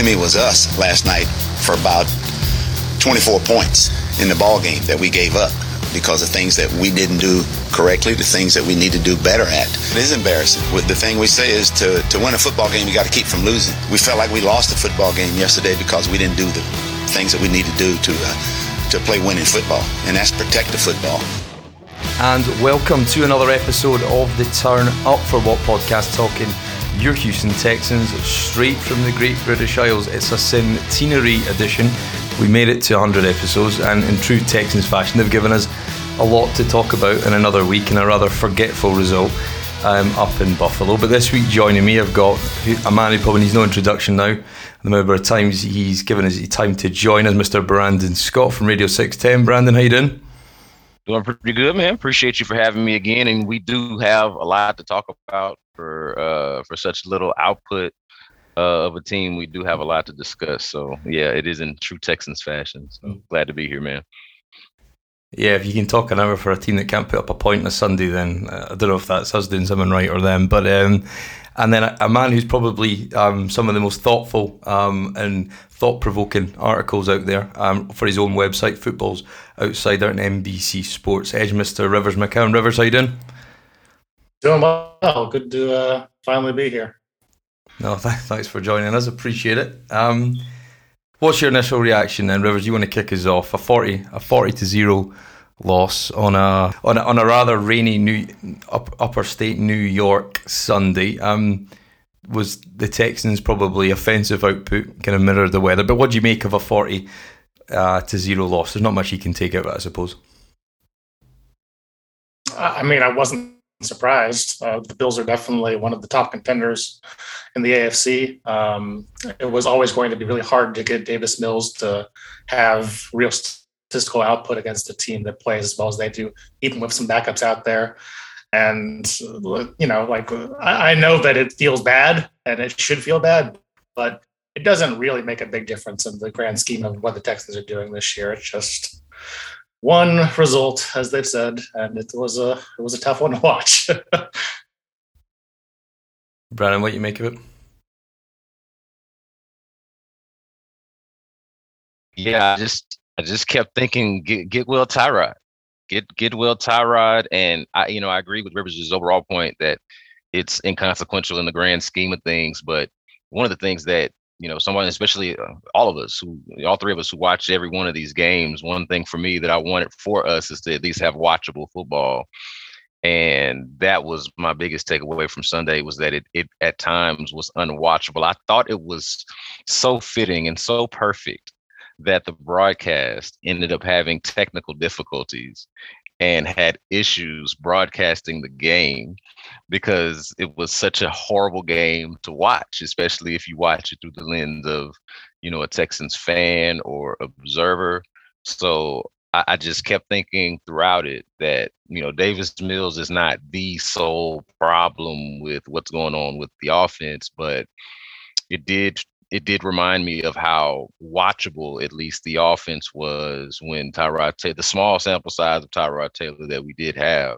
enemy was us last night for about 24 points in the ball game that we gave up because of things that we didn't do correctly, the things that we need to do better at. It is embarrassing. The thing we say is to, to win a football game, you got to keep from losing. We felt like we lost a football game yesterday because we didn't do the things that we need to do to uh, to play winning football, and that's protect the football. And welcome to another episode of the Turn Up for What podcast, talking your Houston Texans straight from the Great British Isles. It's a centenary edition. We made it to 100 episodes, and in true Texans fashion, they've given us a lot to talk about in another week and a rather forgetful result um, up in Buffalo. But this week, joining me, I've got a man who probably needs no introduction now. The number of times he's given us time to join us, Mr. Brandon Scott from Radio 610. Brandon, how you doing? Doing pretty good, man. Appreciate you for having me again. And we do have a lot to talk about for uh, for such little output uh, of a team. We do have a lot to discuss. So yeah, it is in true Texans fashion. So mm. glad to be here, man. Yeah, if you can talk an hour for a team that can't put up a point on a Sunday, then uh, I don't know if that's us doing something right or them. But um, and then a, a, man who's probably um, some of the most thoughtful um, and thought-provoking articles out there um, for his own website, Football Outsiders and NBC Sports Edge, Mr. Rivers McCown. Rivers, how you doing? Doing well. Good to uh, finally be here. No, th- thanks for joining us. Appreciate it. Um, what's your initial reaction then, Rivers? You want to kick us off? A forty, a forty to zero loss on a on a, on a rather rainy New up, upper state New York Sunday. Um, was the Texans probably offensive output kind of mirrored the weather? But what do you make of a forty uh, to zero loss? There's not much you can take out of it, I suppose. I mean, I wasn't surprised. Uh, the Bills are definitely one of the top contenders in the AFC. Um, it was always going to be really hard to get Davis Mills to have real statistical output against a team that plays as well as they do, even with some backups out there. And you know, like I, I know that it feels bad and it should feel bad, but it doesn't really make a big difference in the grand scheme of what the Texans are doing this year. It's just one result, as they've said, and it was a it was a tough one to watch. Brandon, what you make of it? Yeah, just I just kept thinking get get Will Tyrod. Get get Will Tyrod. And I you know, I agree with Rivers' overall point that it's inconsequential in the grand scheme of things. But one of the things that you know, someone, especially uh, all of us who, all three of us who watch every one of these games, one thing for me that I wanted for us is to at least have watchable football. And that was my biggest takeaway from Sunday was that it, it at times was unwatchable. I thought it was so fitting and so perfect that the broadcast ended up having technical difficulties and had issues broadcasting the game because it was such a horrible game to watch, especially if you watch it through the lens of, you know, a Texans fan or observer. So I, I just kept thinking throughout it that, you know, Davis Mills is not the sole problem with what's going on with the offense, but it did it did remind me of how watchable at least the offense was when Tyrod Taylor, the small sample size of Tyrod Taylor that we did have,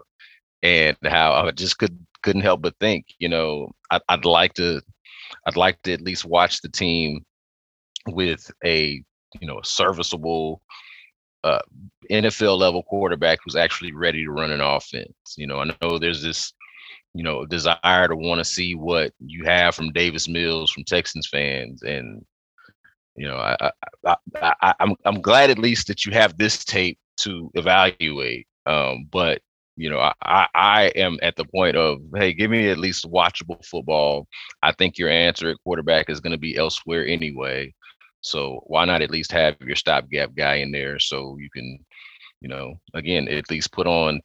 and how I just could couldn't help but think, you know, I, I'd like to, I'd like to at least watch the team with a you know a serviceable uh, NFL level quarterback who's actually ready to run an offense. You know, I know there's this you know desire to want to see what you have from Davis Mills from Texans fans and you know I, I, I, I'm I'm glad at least that you have this tape to evaluate um but you know I I am at the point of hey give me at least watchable football. I think your answer at quarterback is going to be elsewhere anyway so why not at least have your stopgap guy in there so you can you know again at least put on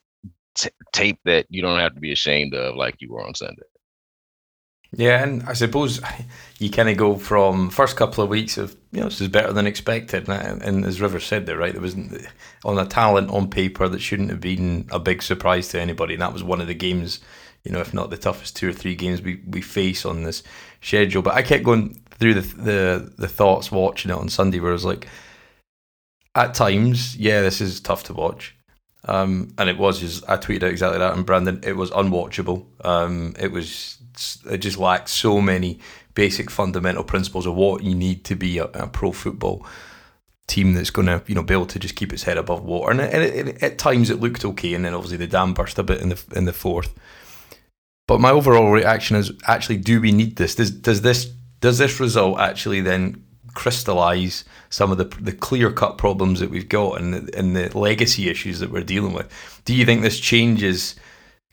t- tape that you don't have to be ashamed of, like you were on Sunday. Yeah, and I suppose you kind of go from first couple of weeks of you know this is better than expected, and, and as River said there, right, there wasn't on a talent on paper that shouldn't have been a big surprise to anybody, and that was one of the games, you know, if not the toughest two or three games we, we face on this schedule. But I kept going through the the the thoughts watching it on Sunday, where I was like, at times, yeah, this is tough to watch. Um, and it was just I tweeted out exactly that, and Brandon, it was unwatchable. Um, it was it just lacked so many basic fundamental principles of what you need to be a, a pro football team that's going to you know be able to just keep its head above water. And, it, it, at times it looked okay, and then obviously the dam burst a bit in the in the fourth. But my overall reaction is actually, do we need this? Does does this does this result actually then crystallize some of the the clear cut problems that we've got and the, and the legacy issues that we're dealing with? Do you think this changes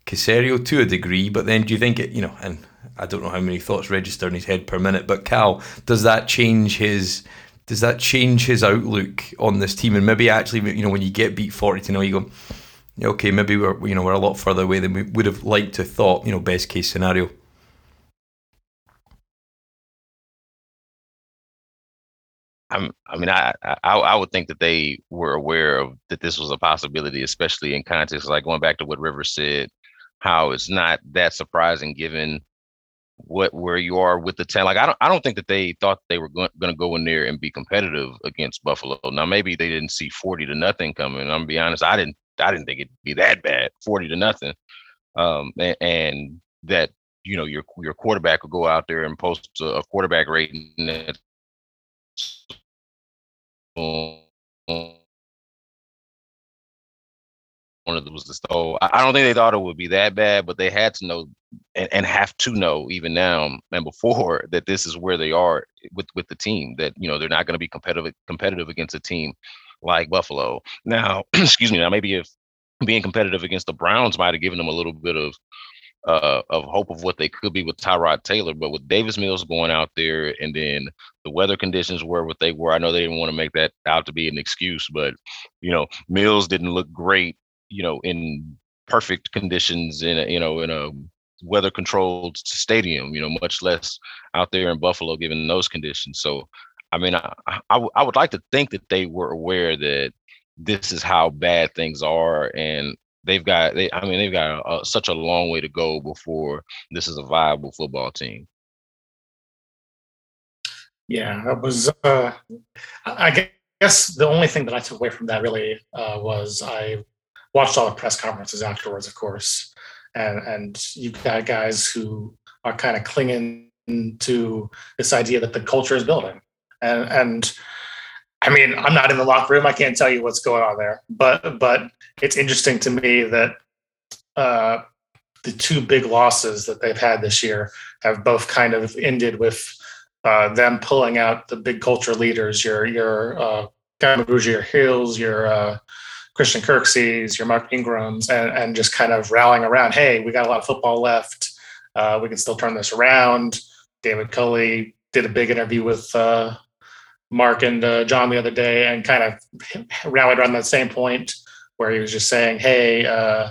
Caserio to a degree? But then do you think it, you know, and I don't know how many thoughts register in his head per minute, but Cal, does that change his does that change his outlook on this team? And maybe actually, you know, when you get beat forty to know, you go, okay, maybe we're you know we're a lot further away than we would have liked to thought. You know, best case scenario. I'm, I mean, I, I I would think that they were aware of that this was a possibility, especially in context like going back to what Rivers said, how it's not that surprising given what where you are with the talent. Like I don't I don't think that they thought they were going, to go in there and be competitive against Buffalo. Now maybe they didn't see forty to nothing coming. I'm gonna be honest, I didn't I didn't think it'd be that bad, forty to nothing. Um, and, and that you know your your quarterback will go out there and post a quarterback rating that one of them was the oh, stove. I don't think they thought it would be that bad, but they had to know and, and have to know even now and before that this is where they are with with the team. That you know they're not going to be competitive competitive against a team like Buffalo. Now, excuse me. Now maybe if being competitive against the Browns might have given them a little bit of uh, of hope of what they could be with Tyrod Taylor. But with Davis Mills going out there and then the weather conditions were what they were, I know they didn't want to make that out to be an excuse, but you know, Mills didn't look great you know, in perfect conditions in a, you know, in a weather controlled stadium, you know, much less out there in Buffalo given those conditions. So, I mean, I, I, w- I would like to think that they were aware that this is how bad things are and they've got they i mean they've got a, a, such a long way to go before this is a viable football team. Yeah that was uh i guess the only thing that i took away from that really uh, was i watched all the press conferences afterwards, of course, and and you've got guys who are kind of clinging to this idea that the culture is building, and and I mean, I'm not in the locker room. I can't tell you what's going on there, but but it's interesting to me that uh, the two big losses that they've had this year have both kind of ended with uh, them pulling out the big culture leaders, your your uh, your Hills, your uh, Christian Kirksey's, your Mark Ingrams, and, and just kind of rallying around, hey, we got a lot of football left. Uh, we can still turn this around. David Culley did a big interview with uh, Mark and uh, John the other day and kind of rallied around that same point where he was just saying, hey, uh,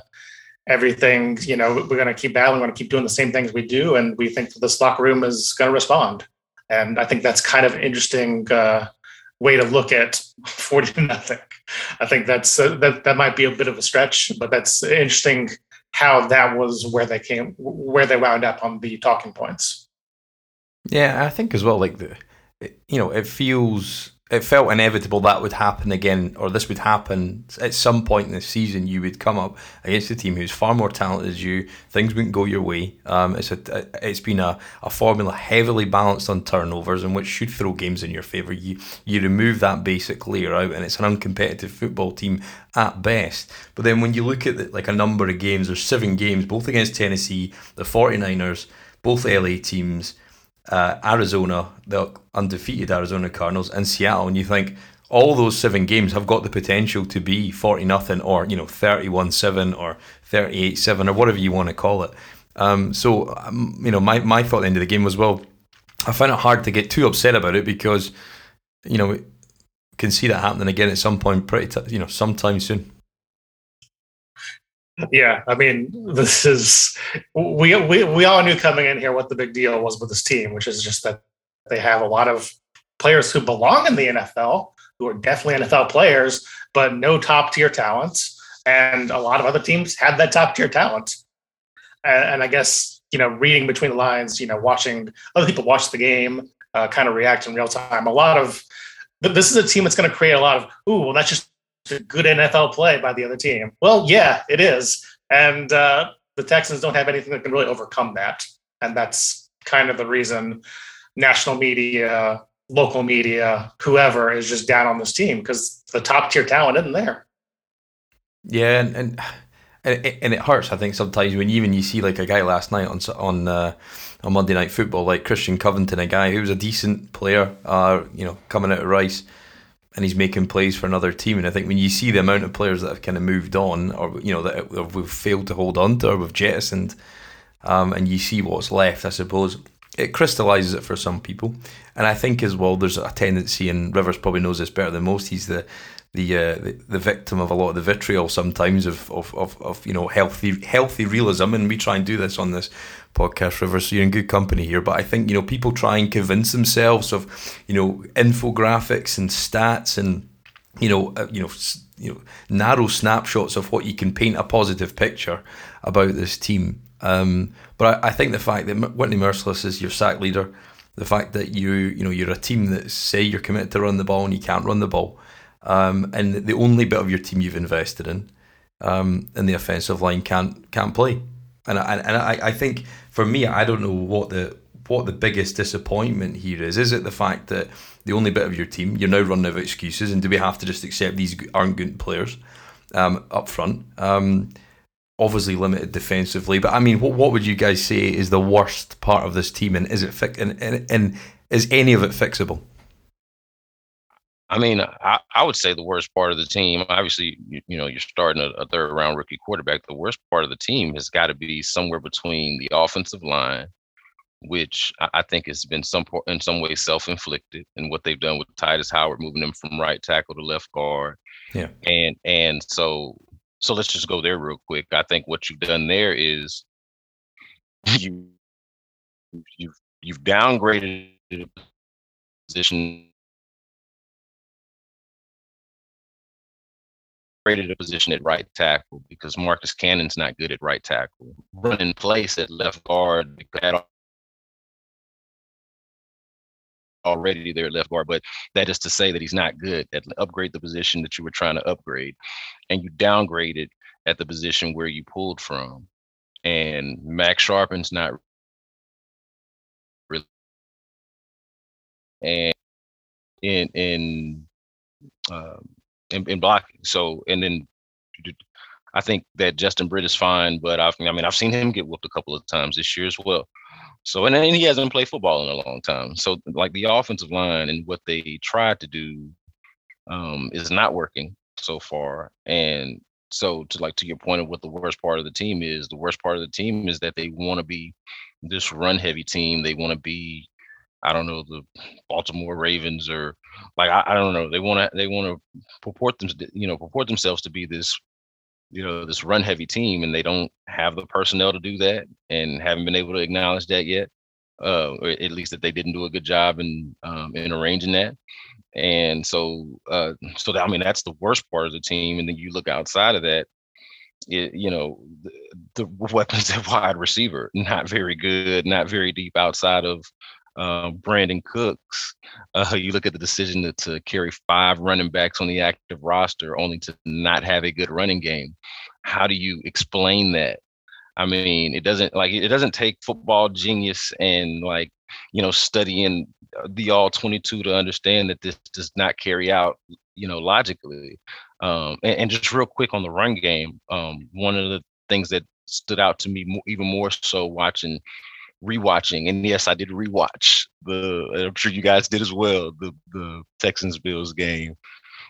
everything, you know, we're going to keep battling, we're going to keep doing the same things we do, and we think that this locker room is going to respond. And I think that's kind of an interesting uh, way to look at 40 to nothing. I think that's uh, that that might be a bit of a stretch, but that's interesting how that was where they came where they wound up on the talking points. Yeah, I think as well like the you know, it feels it felt inevitable that would happen again, or this would happen at some point in the season. You would come up against a team who's far more talented as you. Things wouldn't go your way. Um, it's a it's been a, a formula heavily balanced on turnovers, and which should throw games in your favour. You you remove that basic layer out, and it's an uncompetitive football team at best. But then when you look at the, like a number of games, there's seven games, both against Tennessee, the 49ers, both LA teams uh, Arizona, the undefeated Arizona Cardinals, and Seattle, and you think all those seven games have got the potential to be forty nothing, or you know thirty one seven, or thirty eight seven, or whatever you want to call it. Um, so um, you know, my my thought at the end of the game was well, I find it hard to get too upset about it because you know we can see that happening again at some point, pretty t- you know sometime soon. Yeah, I mean, this is we, we we all knew coming in here what the big deal was with this team, which is just that they have a lot of players who belong in the NFL, who are definitely NFL players, but no top tier talents, and a lot of other teams had that top tier talent. And, and, I guess you know, reading between the lines, you know, watching other people watch the game, uh, kind of react in real time. A lot of this is a team that's going to create a lot of ooh, well, that's just a good NFL play by the other team. Well, yeah, it is. And uh, the Texans don't have anything that can really overcome that. And that's kind of the reason national media, local media, whoever is just down on this team because the top tier talent isn't there. Yeah, and, and and it hurts. I think sometimes when even you see like a guy last night on on uh, on Monday Night Football, like Christian Covington, a guy who was a decent player, uh, you know, coming out of Rice, and he's making plays for another team. And I think when you see the amount of players that have kind of moved on, or you know that we've failed to hold on to, or we've jettisoned, um, and you see what's left, I suppose it crystallizes it for some people. And I think as well, there's a tendency, and Rivers probably knows this better than most. He's the the, uh, the, the victim of a lot of the vitriol sometimes of, of, of, of, you know healthy healthy realism, and we try and do this on this podcast, Rivers. So you're in good company here. But I think you know people try and convince themselves of you know infographics and stats and you know uh, you know you know narrow snapshots of what you can paint a positive picture about this team. Um, but I, I, think the fact that Whitney Mercilus is your sack leader, the fact that you you know you're a team that say you're committed to run the ball and you can't run the ball um, and the only bit of your team you've invested in um, in the offensive line can't can't play. And I, and I, I think for me, I don't know what the what the biggest disappointment here is. Is it the fact that the only bit of your team you're now running out of excuses, and do we have to just accept these aren't good players um, up front? Um, obviously limited defensively, but I mean, what what would you guys say is the worst part of this team, and is it fi- and, and, and is any of it fixable? I mean, I, I would say the worst part of the team, obviously, you, you know, you're starting a, a, third round rookie quarterback. The worst part of the team has got to be somewhere between the offensive line, which I, I think has been some in some way self inflicted, and what they've done with Tytus Howard, moving him from right tackle to left guard. Yeah. And and so so let's just go there real quick. I think what you've done there is you you've you've downgraded the position created a position at right tackle because Marcus Cannon's not good at right tackle. Running place at left guard, already there at left guard, but that is to say that he's not good at upgrade the position that you were trying to upgrade, and you downgraded at the position where you pulled from. And Max Scharping's not really, and in in um, in, in blocking. So and then I think that Justin Britt is fine, but I've, I mean I've seen him get whooped a couple of times this year as well. So and then he hasn't played football in a long time. So like the offensive line and what they tried to do um, is not working so far. And so to like to your point of what the worst part of the team is, the worst part of the team is that they want to be this run heavy team. They want to be I don't know the Baltimore Ravens or like I, I don't know. They want to they want to purport them you know purport themselves to be this you know this run heavy team and they don't have the personnel to do that and haven't been able to acknowledge that yet uh, or at least that they didn't do a good job in um, in arranging that and so uh, so that, I mean that's the worst part of the team and then you look outside of that it, you know the, the weapons at wide receiver not very good not very deep outside of uh, Brandin Cooks, uh, you look at the decision to, to, carry five running backs on the active roster only to not have a good running game. How do you explain that? I mean, it doesn't like it doesn't take football genius and like you know studying the all 22 to understand that this does not carry out you know logically. Um, and, and, just real quick on the run game, um, one of the things that stood out to me more, even more so watching rewatching, and yes, I did rewatch the. I'm sure you guys did as well. The the Texans Bills game.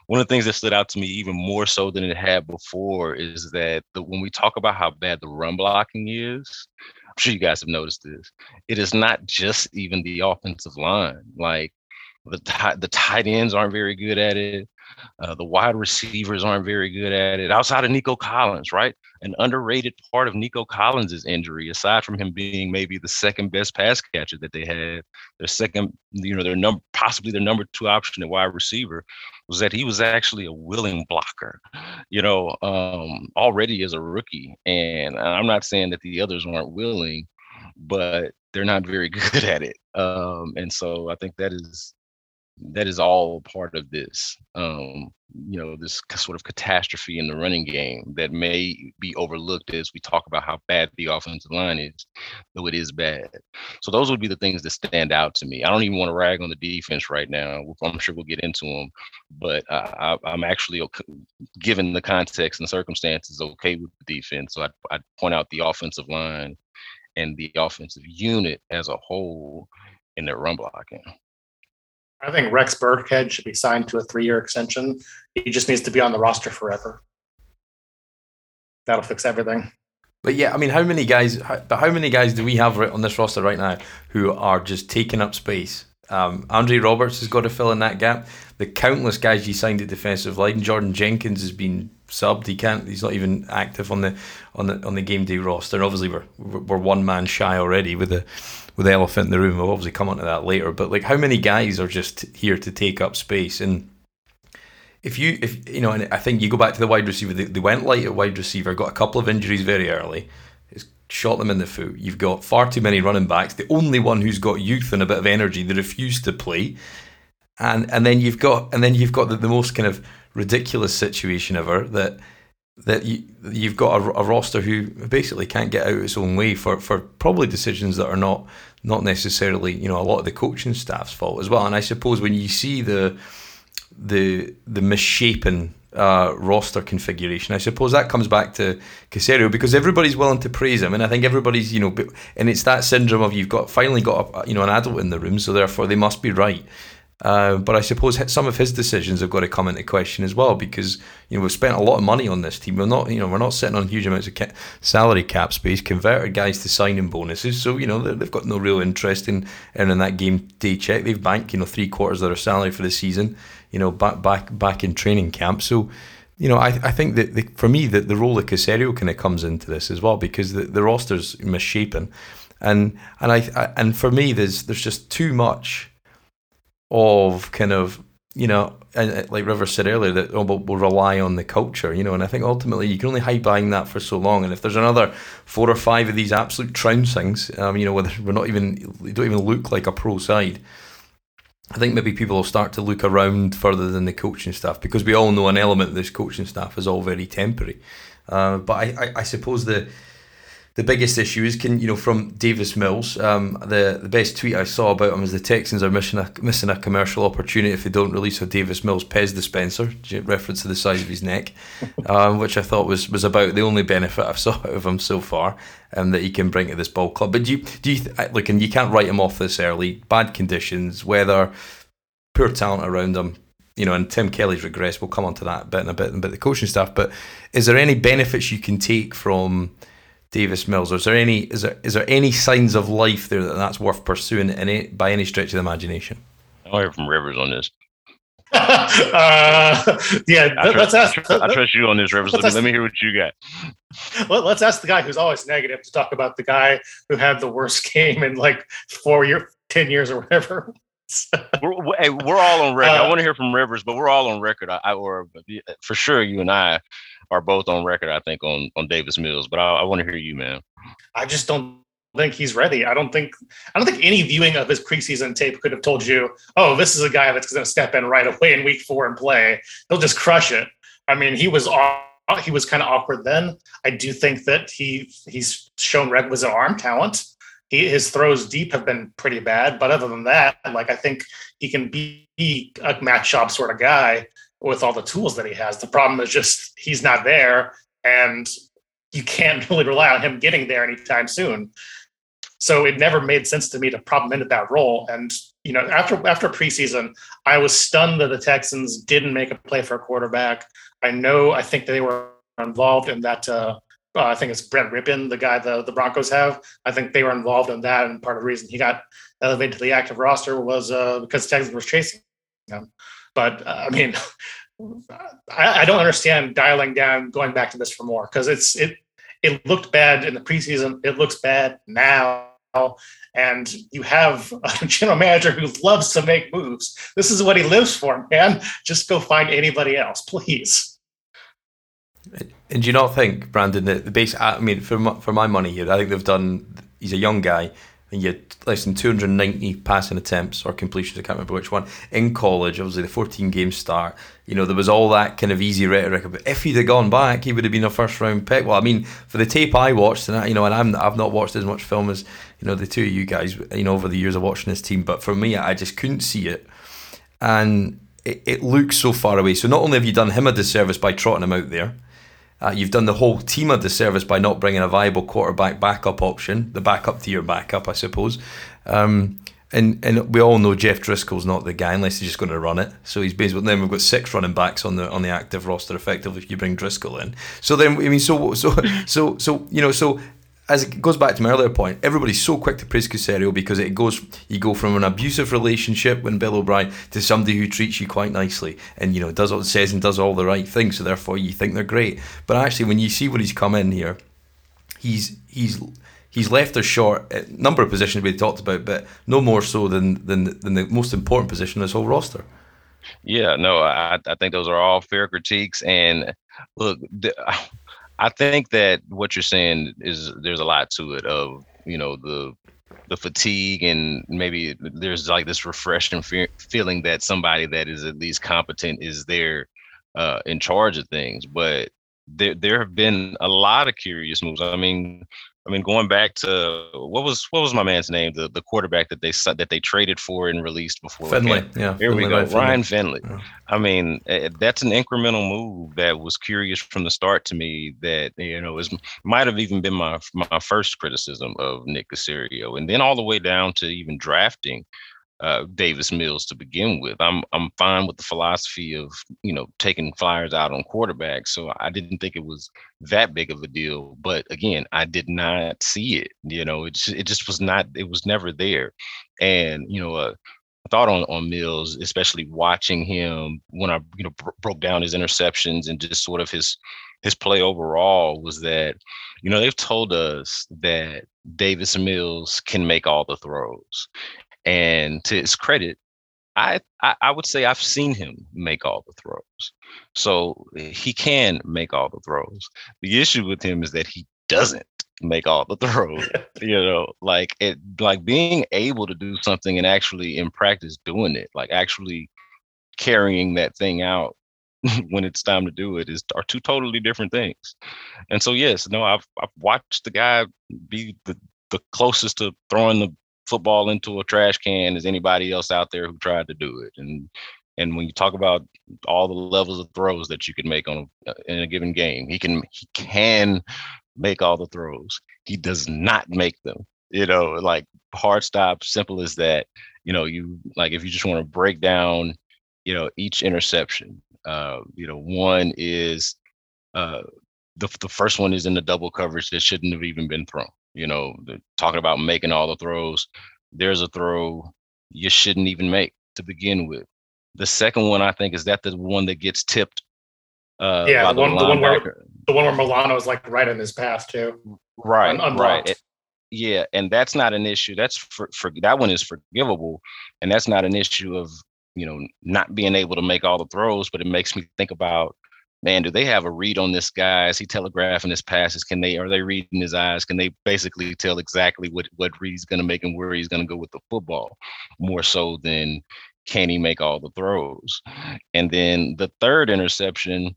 One of the things that stood out to me even more so than it had before is that the, when we talk about how bad the run blocking is, I'm sure you guys have noticed this. It is not just even the offensive line. Like the the tight ends aren't very good at it. Uh, the wide receivers aren't very good at it. Outside of Nico Collins, right? An underrated part of Nico Collins' injury, aside from him being maybe the second best pass catcher that they had, their second, you know, their number possibly their number two option at wide receiver, was that he was actually a willing blocker, you know, um, already as a rookie. And I'm not saying that the others weren't willing, but they're not very good at it. Um, and so I think that is that is all part of this. Um, you know, this sort of catastrophe in the running game that may be overlooked as we talk about how bad the offensive line is, though it is bad. So those would be the things that stand out to me. I don't even want to rag on the defense right now. I'm sure we'll get into them, but I, am actually, given the context and circumstances, okay with the defense. So I'd, I'd point out the offensive line and the offensive unit as a whole in their run blocking. I think Rex Burkhead should be signed to a three-year extension. He just needs to be on the roster forever. That'll fix everything. But yeah, I mean, how many guys? But how many guys do we have on this roster right now who are just taking up space? Um, Andre Roberts has got to fill in that gap. The countless guys you signed at defensive line. Jordan Jenkins has been subbed. He can't. He's not even active on the on the on the game day roster. Obviously, we're we're one man shy already with the with the elephant in the room. We'll obviously come on to that later. But like, how many guys are just here to take up space? And if you, if you know, and I think you go back to the wide receiver. They, they went light at wide receiver. Got a couple of injuries very early. It's shot them in the foot. You've got far too many running backs. The only one who's got youth and a bit of energy, they refuse to play. And and then you've got and then you've got the, the most kind of ridiculous situation ever that that you, you've got a, a, roster who basically can't get out of its own way for, for probably decisions that are not not necessarily you know a lot of the coaching staff's fault as well. And I suppose when you see the the the misshapen uh, roster configuration, I suppose that comes back to Caserio because everybody's willing to praise him, and I think everybody's you know, and it's that syndrome of you've got finally got a, you know an adult in the room, so therefore they must be right. Uh, but I suppose some of his decisions have got to come into question as well because you know we've spent a lot of money on this team. We're not you know we're not sitting on huge amounts of ca- salary cap space. Converted guys to signing bonuses, so you know they've got no real interest in earning that game day check. They've banked you know three quarters of their salary for the season. You know back back back in training camp. So you know I, I think that the, for me that the role of Caserio kind of comes into this as well because the, the roster's misshapen, and and I, I and for me there's there's just too much of kind of you know, and like River said earlier, that oh, we'll, we'll, rely on the culture, you know, and I think ultimately you can only hide behind that for so long. And if there's another four or five of these absolute trouncings, um, you know, whether we're not even, they don't even look like a pro side, I think maybe people will start to look around further than the coaching staff because we all know an element of this coaching staff is all very temporary. Uh, but I, I, I suppose the the biggest issue is can you know from Davis Mills. Um, the the best tweet I saw about him is the Texans are missing a missing a commercial opportunity if they don't release a Davis Mills Pez dispenser, reference to the size of his neck, um, which I thought was was about the only benefit I've saw out of him so far, and um, that he can bring to this ball club. But do you do you look and you can't write him off this early. Bad conditions, weather, poor talent around him you know, and Tim Kelly's regress. We'll come on to that bit in a bit about the coaching staff. But is there any benefits you can take from Davis Mills? Is there any is there is there any signs of life there that that's worth pursuing any, by any stretch of the imagination? I'll hear from Rivers on this. uh, yeah, I let's ask. I trust you on this, Rivers. Let me, let me, hear what you got. Let, us ask the guy who's always negative to talk about the guy who had the worst game in like four year, ten years or whatever. we're, hey, we're all on record. Uh, I want to hear from Rivers, but we're all on record. I, I or for sure, you and I are both on record, I think, on on Davis Mills. But I, I want to hear you, man. I just don't think he's ready. I don't think I don't think any viewing of his preseason tape could have told you, oh, this is a guy that's going to step in right away in week four and play. He'll just crush it. I mean, he was he was kind of awkward then. I do think that he he's shown requisite arm talent. He, his throws deep have been pretty bad, but other than that, like I think he can be a Matt Schaub sort of guy with all the tools that he has. The problem is just he's not there, and you can't really rely on him getting there anytime soon. So it never made sense to me to prop him into that role. And you know, after after preseason, I was stunned that the Texans didn't make a play for a quarterback. I know, I think they were involved in that. Uh, uh, I think it's Brett Rypien, the guy the, the Broncos have. I think they were involved in that, and part of the reason he got elevated to the active roster was uh, because Texans was chasing him. But uh, I mean, I, I, don't understand dialing down, going back to this for more because it's it it looked bad in the preseason. It looks bad now, and you have a general manager who loves to make moves. This is what he lives for, man. Just go find anybody else, please. And do you not think, Brandon, that the base? I mean, for my, for my money here, I think they've done. He's a young guy. And you had less than 290 passing attempts or completions, I can't remember which one, in college, obviously the 14 game start, you know, there was all that kind of easy rhetoric But if he'd have gone back, he would have been a first round pick. Well, I mean, for the tape I watched, and I, you know, and I'm, I've not watched as much film as, you know, the two of you guys, you know, over the years of watching this team, but for me, I just couldn't see it. And it, it looks so far away. So not only have you done him a disservice by trotting him out there, uh, you've done the whole team a disservice by not bringing a viable quarterback backup option, the backup to your backup, I suppose. Um, and and we all know Jeff Driskel's not the guy unless he's just going to run it. So he's basically then we've got six running backs on the on the active roster effectively if you bring Driskel in. So then I mean so so so so you know so as it goes back to my earlier point, everybody's so quick to praise Caserio because it goes you go from an abusive relationship with Bill O'Brien to somebody who treats you quite nicely and you know does what says and does all the right things, so therefore you think they're great. But actually, when you see what he's come in here, he's he's he's left us short a number of positions we talked about, but no more so than than than the most important position in this whole roster. Yeah, no, I I think those are all fair critiques, and look. The, I think that what you're saying is there's a lot to it of you know the the fatigue and maybe there's like this refreshing fe- feeling that somebody that is at least competent is there uh, in charge of things. But there there have been a lot of curious moves. I mean, I mean, going back to what was what was my man's name, the the quarterback that they that they traded for and released before Finley. Yeah, here Finley, we go, Ryan Finley. Yeah. I mean, eh, that's an incremental move that was curious from the start to me. That you know is might have even been my my first criticism of Nick Caserio, and then all the way down to even drafting uh, Davis Mills to begin with. I'm I'm fine with the philosophy of you know taking flyers out on quarterbacks, so I didn't think it was that big of a deal. But again, I did not see it. You know, it just, it just was not. It was never there. And you know, uh, thought on on Mills, especially watching him when I you know bro- broke down his interceptions and just sort of his his play overall was that you know they've told us that Davis Mills can make all the throws and to his credit, I, I, I would say I've seen him make all the throws. So eh, he can make all the throws. The issue with him is that he doesn't make all the throws. you know, like it like being able to do something and actually in practice doing it, like actually carrying that thing out when it's time to do it is are two totally different things. And so yes, no, I've I've watched the guy be the the closest to throwing the football into a trash can as anybody else out there who tried to do it. And and when you talk about all the levels of throws that you can make on uh, in a given game, he can he can make all the throws. He does not make them. You know, like hard stop, simple as that. You know, you like if you just want to break down, you know, each interception. Uh, you know, one is uh, the the first one is in the double coverage that shouldn't have even been thrown. You know, talking about making all the throws. There's a throw you shouldn't even make to begin with. The second one, I think, is that the one that gets tipped. Uh, yeah, the, one, the, one where the one where Milano is like right in his path too. Right, Un- right. It, yeah, and that's not an issue. That's for, for that one is forgivable, and that's not an issue of you know not being able to make all the throws. But it makes me think about man, do they have a read on this guy? Is he telegraphing his passes? Can they are they reading his eyes? Can they basically tell exactly what what read he's going to make and where he's going to go with the football, more so than can he make all the throws? And then the third interception,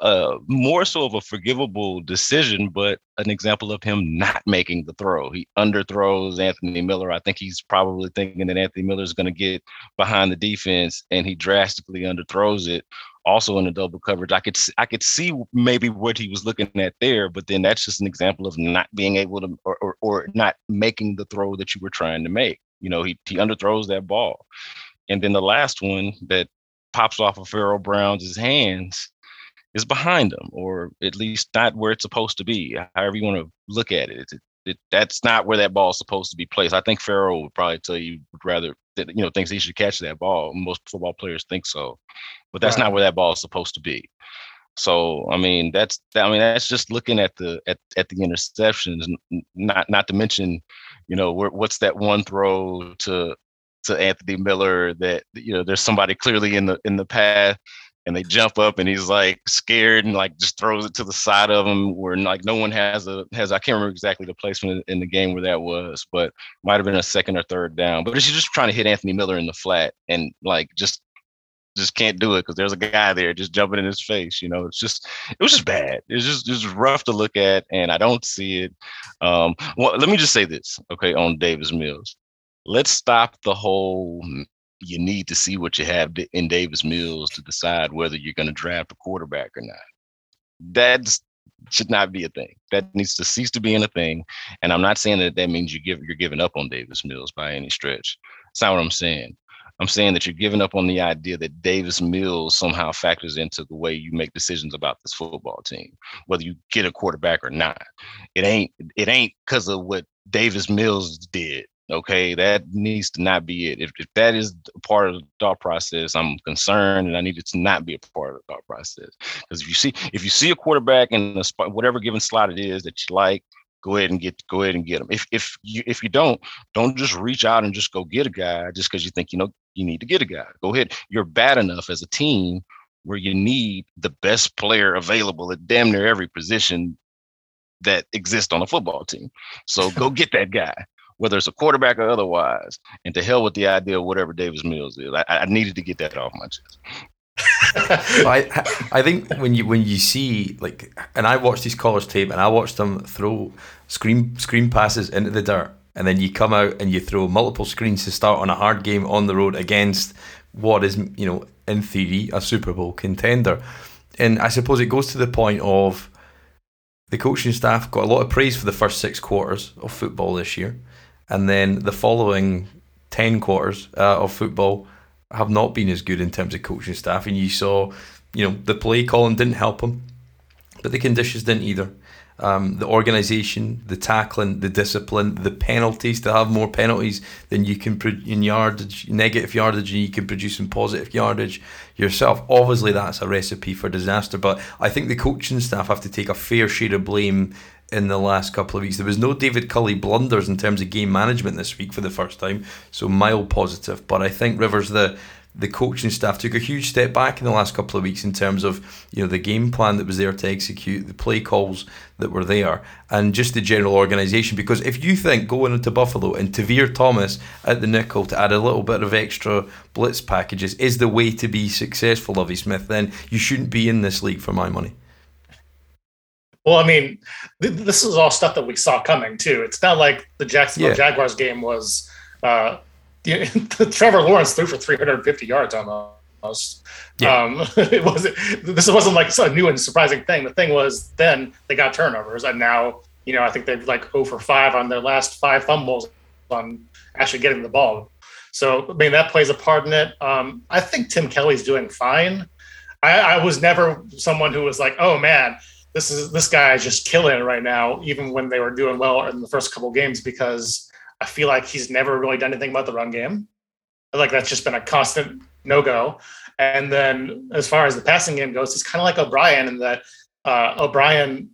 uh, more so of a forgivable decision, but an example of him not making the throw. He underthrows Anthony Miller. I think he's probably thinking that Anthony Miller is going to get behind the defense, and he drastically underthrows it. Also in the double coverage, I could I could see maybe what he was looking at there, but then that's just an example of not being able to or, or, or not making the throw that you were trying to make. You know, he he underthrows that ball, and then the last one that pops off of Pharaoh Brown's hands is behind him, or at least not where it's supposed to be. However you want to look at it, it that's not where that ball is supposed to be placed. I think Pharaoh would probably tell you would rather that you know thinks he should catch that ball. Most football players think so, but that's right. not where that ball is supposed to be. So I mean that's I mean that's just looking at the at, at the interceptions, not not to mention, you know, what's that one throw to to Anthony Miller that you know there's somebody clearly in the in the path and they jump up and he's like scared and like just throws it to the side of him where like no one has a has I can't remember exactly the placement in the game where that was, but might have been a second or third down. But she's just trying to hit Anthony Miller in the flat and like just just can't do it because there's a guy there just jumping in his face. You know, it's just it was just bad. It's just just rough to look at, and I don't see it. Um, well, let me just say this, okay, on Davis Mills. Let's stop the whole you need to see what you have in Davis Mills to decide whether you're going to draft a quarterback or not. That should not be a thing. That needs to cease to being a thing. And I'm not saying that that means you give you're giving up on Davis Mills by any stretch. That's not what I'm saying. I'm saying that you're giving up on the idea that Davis Mills somehow factors into the way you make decisions about this football team, whether you get a quarterback or not. It ain't it ain't because of what Davis Mills did. Okay, that needs to not be it. If, if that is part of the thought process, I'm concerned, and I need it to not be a part of the thought process. Because if you see if you see a quarterback in the spot, whatever given slot it is that you like, go ahead and get go ahead and get them. If if you if you don't, don't just reach out and just go get a guy just because you think you know you need to get a guy. Go ahead. You're bad enough as a team where you need the best player available at damn near every position that exists on a football team. So go get that guy whether it's a quarterback or otherwise. And to hell with the idea of whatever Davis Mills is. I, I needed to get that off my chest. I I think when you when you see like and I watched these college tape and I watched them throw screen screen passes into the dirt and then you come out and you throw multiple screens to start on a hard game on the road against what is you know in theory a Super Bowl contender and I suppose it goes to the point of the coaching staff got a lot of praise for the first six quarters of football this year and then the following 10 quarters uh, of football have not been as good in terms of coaching staff. And you saw, you know, the play calling didn't help them, but the conditions didn't either. Um, the organisation, the tackling, the discipline, the penalties to have more penalties than you can pro- in yardage, negative yardage, and you can produce in positive yardage yourself. Obviously, that's a recipe for disaster. But I think the coaching staff have to take a fair share of blame in the last couple of weeks. There was no David Culley blunders in terms of game management this week for the first time, so mild positive. But I think Rivers, the the coaching staff took a huge step back in the last couple of weeks in terms of you know the game plan that was there to execute, the play calls that were there, and just the general organisation. Because if you think going into Buffalo and Tavierre Thomas at the nickel to add a little bit of extra blitz packages is the way to be successful, Lovie Smith, then you shouldn't be in this league for my money. Well, I mean, th- this is all stuff that we saw coming too. It's not like the Jacksonville yeah. Jaguars game was. Uh, Trevor Lawrence threw for 350 yards almost. Yeah. Um, it wasn't. This wasn't like a new and surprising thing. The thing was, then they got turnovers, and now you know I think they've like 0 for five on their last five fumbles on actually getting the ball. So I mean that plays a part in it. Um, I think Tim Kelly's doing fine. I, I was never someone who was like, oh man, this is this guy is just killing it right now, even when they were doing well in the first couple games, because I feel like he's never really done anything about the run game. Like that's just been a constant no go. And then as far as the passing game goes, he's kind of like O'Brien in that uh, O'Brien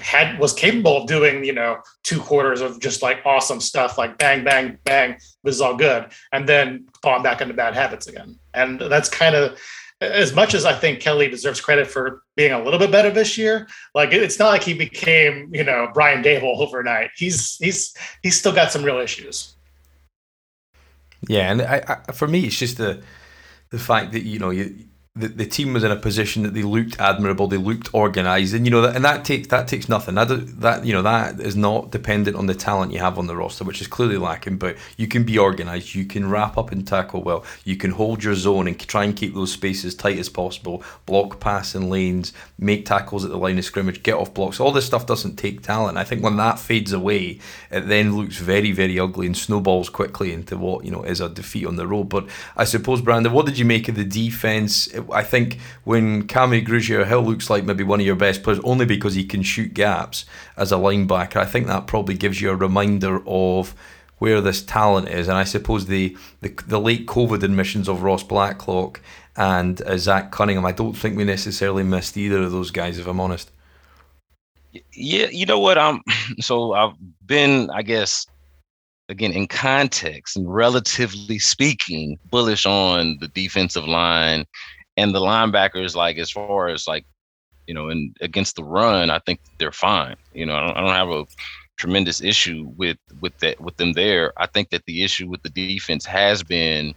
had was capable of doing you know two quarters of just like awesome stuff like bang bang bang this is all good and then falling back into bad habits again and that's kind of as much as I think Kelly deserves credit for being a little bit better this year, like it's not like he became, you know, Brian Daboll overnight. He's he's he's still got some real issues. Yeah, and I, I, for me, it's just the the fact that you know you the, the team was in a position that they looked admirable, they looked organised, and you know that, and that takes that takes nothing. That that you know that is not dependent on the talent you have on the roster, which is clearly lacking. But you can be organised, you can wrap up and tackle well, you can hold your zone and try and keep those spaces tight as possible, block passing lanes, make tackles at the line of scrimmage, get off blocks. All this stuff doesn't take talent. I think when that fades away, it then looks very very ugly and snowballs quickly into what you know is a defeat on the road. But I suppose Brandon, what did you make of the defense? I think when Kamu Grugier-Hill looks like maybe one of your best players only because he can shoot gaps as a linebacker, I think that probably gives you a reminder of where this talent is. And I suppose the, the, the late COVID admissions of Ross Blacklock and uh, Zach Cunningham, I don't think we necessarily missed either of those guys, if I'm honest. Yeah, you know what? I'm so I've been, I guess, again in context and relatively speaking, bullish on the defensive line and the linebackers, like as far as like you know, and against the run, I think they're fine. You know, I don't, I don't have a tremendous issue with with that with them there. I think that the issue with the defense has been,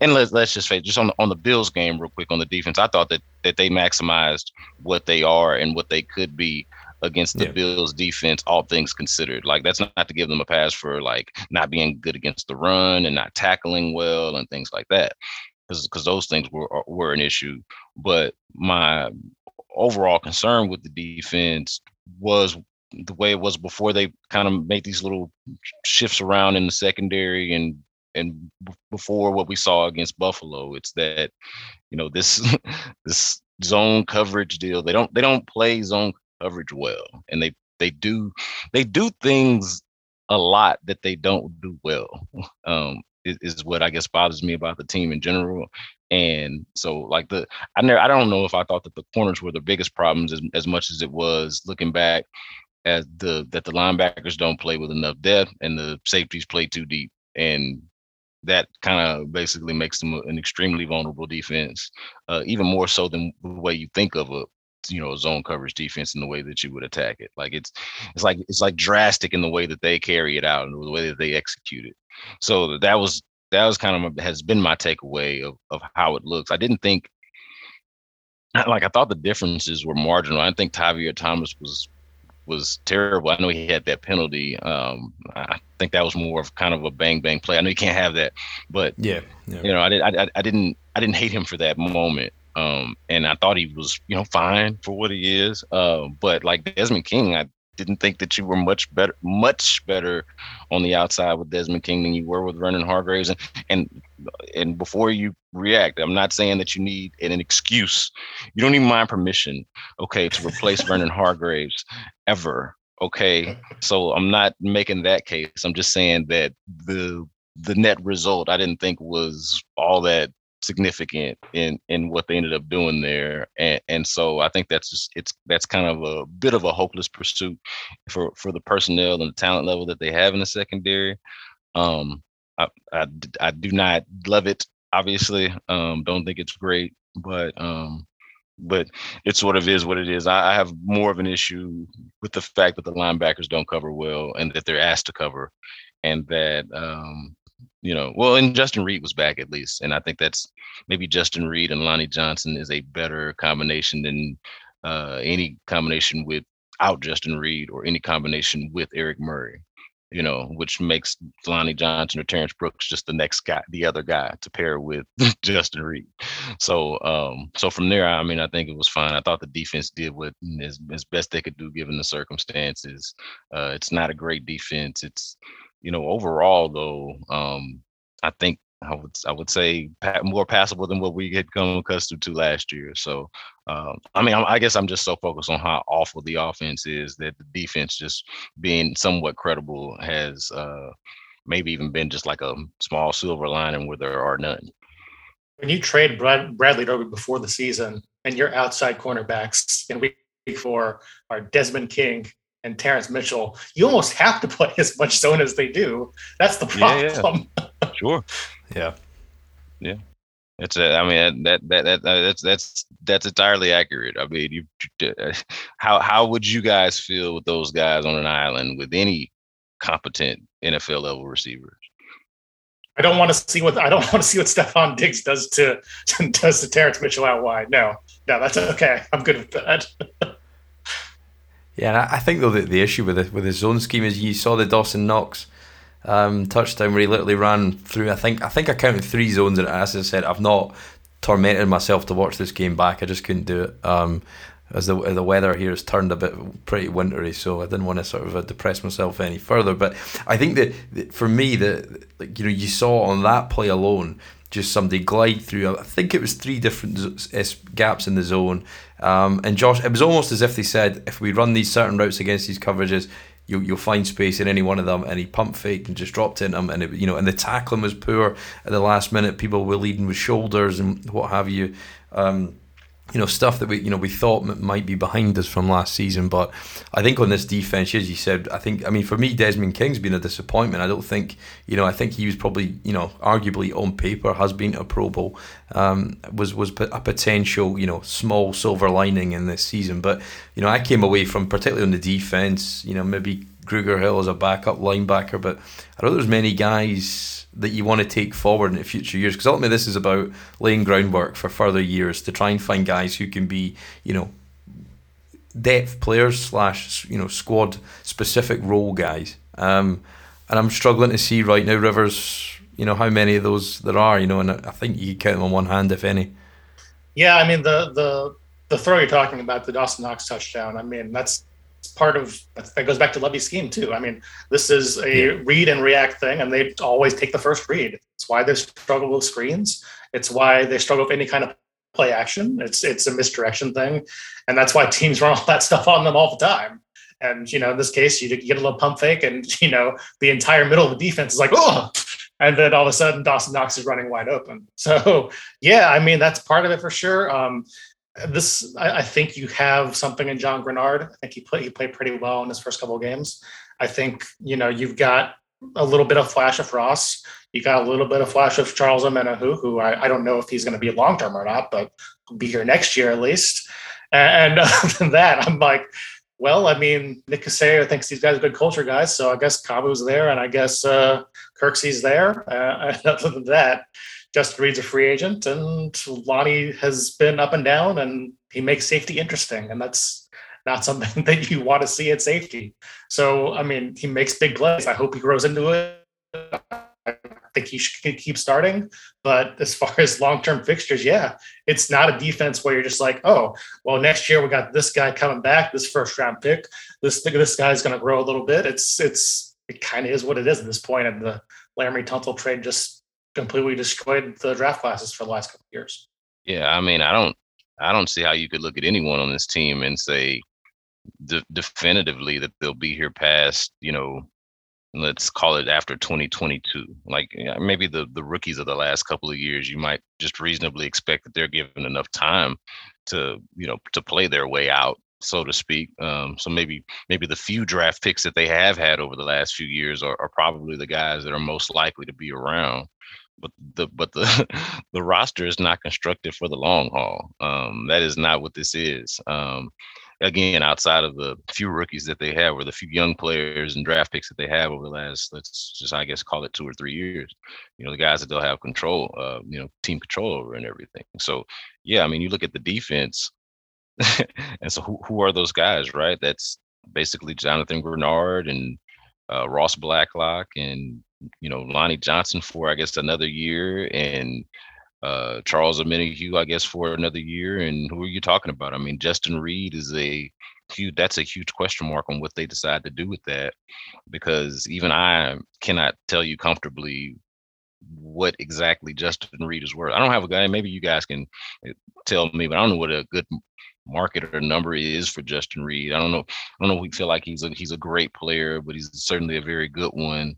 and let's let's just say just on the, on the Bills game real quick on the defense, I thought that that they maximized what they are and what they could be against the yeah. Bills defense, all things considered. Like that's not to give them a pass for like not being good against the run and not tackling well and things like that. Because those things were were an issue. But my overall concern with the defense was the way it was before they kind of made these little shifts around in the secondary and and before what we saw against Buffalo. It's that you know this this zone coverage deal. They don't they don't play zone coverage well, and they they do they do things a lot that they don't do well. Um, is, is what I guess bothers me about the team in general. And so like the I never I don't know if I thought that the corners were the biggest problems as, as much as it was looking back as the that the linebackers don't play with enough depth and the safeties play too deep. And that kind of basically makes them an extremely vulnerable defense, uh, even more so than the way you think of a you know zone coverage defense in the way that you would attack it. Like it's it's like it's like drastic in the way that they carry it out and the way that they execute it. So that was that was kind of has been my takeaway of of how it looks. I didn't think like I thought the differences were marginal. I think Tavierre Thomas was was terrible. I know he had that penalty. Um, I think that was more of kind of a bang bang play. I know you can't have that, but yeah, yeah. you know, I did. I, I didn't. I didn't hate him for that moment. Um, and I thought he was, you know, fine for what he is. Uh, but like Desmond King, I didn't think that you were much better, much better on the outside with Desmond King than you were with Vernon Hargreaves. And and and before you react, I'm not saying that you need an, an excuse. You don't need my permission, okay, to replace Vernon Hargreaves ever. Okay, so I'm not making that case. I'm just saying that the the net result I didn't think was all that significant in in what they ended up doing there and and so i think that's just it's that's kind of a bit of a hopeless pursuit for for the personnel and the talent level that they have in the secondary um i i, I do not love it obviously um don't think it's great but um but it sort of is what it is. I, I have more of an issue with the fact that the linebackers don't cover well and that they're asked to cover, and that um, you know, well, and Justin Reid was back at least, and I think that's maybe Justin Reid and Lonnie Johnson is a better combination than uh, any combination without Justin Reid or any combination with Eric Murray. You know, which makes Lonnie Johnson or Terrence Brooks just the next guy, the other guy to pair with Justin Reid. So, um, so from there, I mean, I think it was fine. I thought the defense did what as, as best they could do given the circumstances. Uh, it's not a great defense. It's you know, overall though, um, I think I would I would say more passable than what we had come accustomed to last year. So, um, I mean, I, guess I'm just so focused on how awful the offense is that the defense just being somewhat credible has uh, maybe even been just like a small silver lining where there are none. When you trade Brad, Bradley Roby before the season, and your outside cornerbacks in week four are Desmond King and Terrance Mitchell, you almost have to play as much zone as they do. That's the problem. Yeah, yeah. sure. Yeah. Yeah. It's a, I mean that, that that uh, that's that's that's entirely accurate. I mean, you uh, how how would you guys feel with those guys on an island with any competent NFL level receivers? I don't want to see what I don't want to see what Stefon Diggs does to does to Terrance Mitchell out wide. No, no, that's okay. I'm good with that. Yeah, I think though that the issue with the with the zone scheme is you saw the Dawson Knox um, touchdown where he literally ran through. I think I think I counted three zones, and as I said, I've not tormented myself to watch this game back. I just couldn't do it. Um, as the the weather here has turned a bit pretty wintry, so I didn't want to sort of uh, depress myself any further. But I think that, for me, that like, you know you saw on that play alone, just somebody glide through. I think it was three different gaps in the zone. Um, and Josh, it was almost as if they said, if we run these certain routes against these coverages, you'll, you'll find space in any one of them. And he pump faked and just dropped in them. And it, you know, and the tackling was poor at the last minute. People were leading with shoulders and what have you. Um, you know stuff that we you know we thought might be behind us from last season. But I think on this defense, as you said, I think I mean for me, Desmond King's been a disappointment. I don't think you know I think he was probably you know arguably on paper has been a Pro Bowl, um, was was a potential you know small silver lining in this season. But you know I came away from particularly on the defense, you know maybe Grugier-Hill as a backup linebacker, but I think there's many guys that you want to take forward in the future years? Because ultimately, this is about laying groundwork for further years to try and find guys who can be, you know, depth players slash you know squad specific role guys. Um, and I'm struggling to see right now, Rivers. You know how many of those there are. You know, and I think you count them on one hand, if any. Yeah, I mean the the the throw you're talking about, the Dawson Knox touchdown. I mean that's part of that goes back to Lovie's scheme too. I mean, this is a read and react thing, and they always take the first read. It's why they struggle with screens. It's why they struggle with any kind of play action. It's it's a misdirection thing, and that's why teams run all that stuff on them all the time. And you know, in this case, you get a little pump fake, and you know, the entire middle of the defense is like, oh, and then all of a sudden, Dawson Knox is running wide open. So yeah, I mean, that's part of it for sure. Um, this I, I, think you have something in John Greenard. I think he played he played pretty well in his first couple of games. I think you know you've got a little bit of flash of Ross. You got a little bit of flash of Charles Omenihu, who I, I don't know if he's going to be long term or not, but he'll be here next year at least. And, and other than that, I'm like, well, I mean, Nick Caserio thinks these guys are good culture guys, so I guess Kamu's there, and I guess uh, Kirksey's there. Uh, other than that, Justin Reid's a free agent, and Lonnie has been up and down, and he makes safety interesting, and that's not something that you want to see at safety. So, I mean, he makes big plays. I hope he grows into it. I think he should keep starting. But as far as long term fixtures, yeah, it's not a defense where you're just like, oh, well, next year we got this guy coming back, this first round pick. This this guy's going to grow a little bit. It's it's it kind of is what it is at this point. And the Laremy Tunsil trade just completely destroyed the draft classes for the last couple of years. Yeah, I mean, I don't, I don't see how you could look at anyone on this team and say de- definitively that they'll be here past, you know, let's call it after 2022. Like maybe the the rookies of the last couple of years, you might just reasonably expect that they're given enough time to, you know, to play their way out so to speak. Um, so maybe maybe the few draft picks that they have had over the last few years are, are probably the guys that are most likely to be around but the but the the roster is not constructed for the long haul. Um, that is not what this is. Um, again, outside of the few rookies that they have, or the few young players and draft picks that they have over the last, let's just I guess call it two or three years. You know, the guys that they'll have control, uh, you know, team control over and everything. So yeah, I mean, you look at the defense, and so who who are those guys, right? That's basically Jonathan Greenard and uh, Ross Blacklock and you know Lonnie Johnson for I guess another year, and uh, Charles Omenihu I guess for another year. And who are you talking about? I mean, Justin Reid is a huge. That's a huge question mark on what they decide to do with that, because even I cannot tell you comfortably what exactly Justin Reid is worth. I don't have a guy. Maybe you guys can uh, tell me, but I don't know what a good market or number is for Justin Reid. I don't know. I don't know if we feel like he's a he's a great player, but he's certainly a very good one.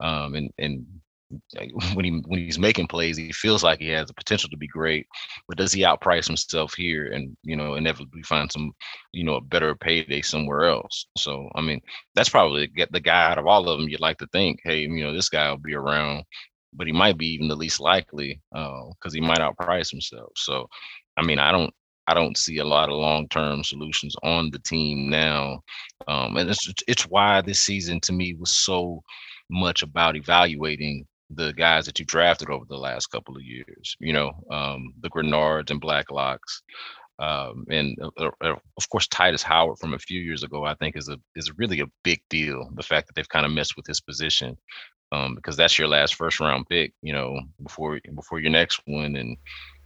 Um, and and when he when he's making plays, he feels like he has the potential to be great. But does he outprice himself here and you know inevitably find some you know a better payday somewhere else? So I mean that's probably get the guy out of all of them you'd like to think, hey, you know this guy will be around, but he might be even the least likely because uh, he might outprice himself. So I mean I don't I don't see a lot of long term solutions on the team now, um, and it's it's why this season to me was so much about evaluating the guys that you drafted over the last couple of years. You know, um, the Greenards and Blacklocks, um, and uh, uh, of course Tytus Howard from a few years ago. I think is a is really a big deal. The fact that they've kind of messed with his position. Um, because that's your last first round pick, you know, before before your next one, and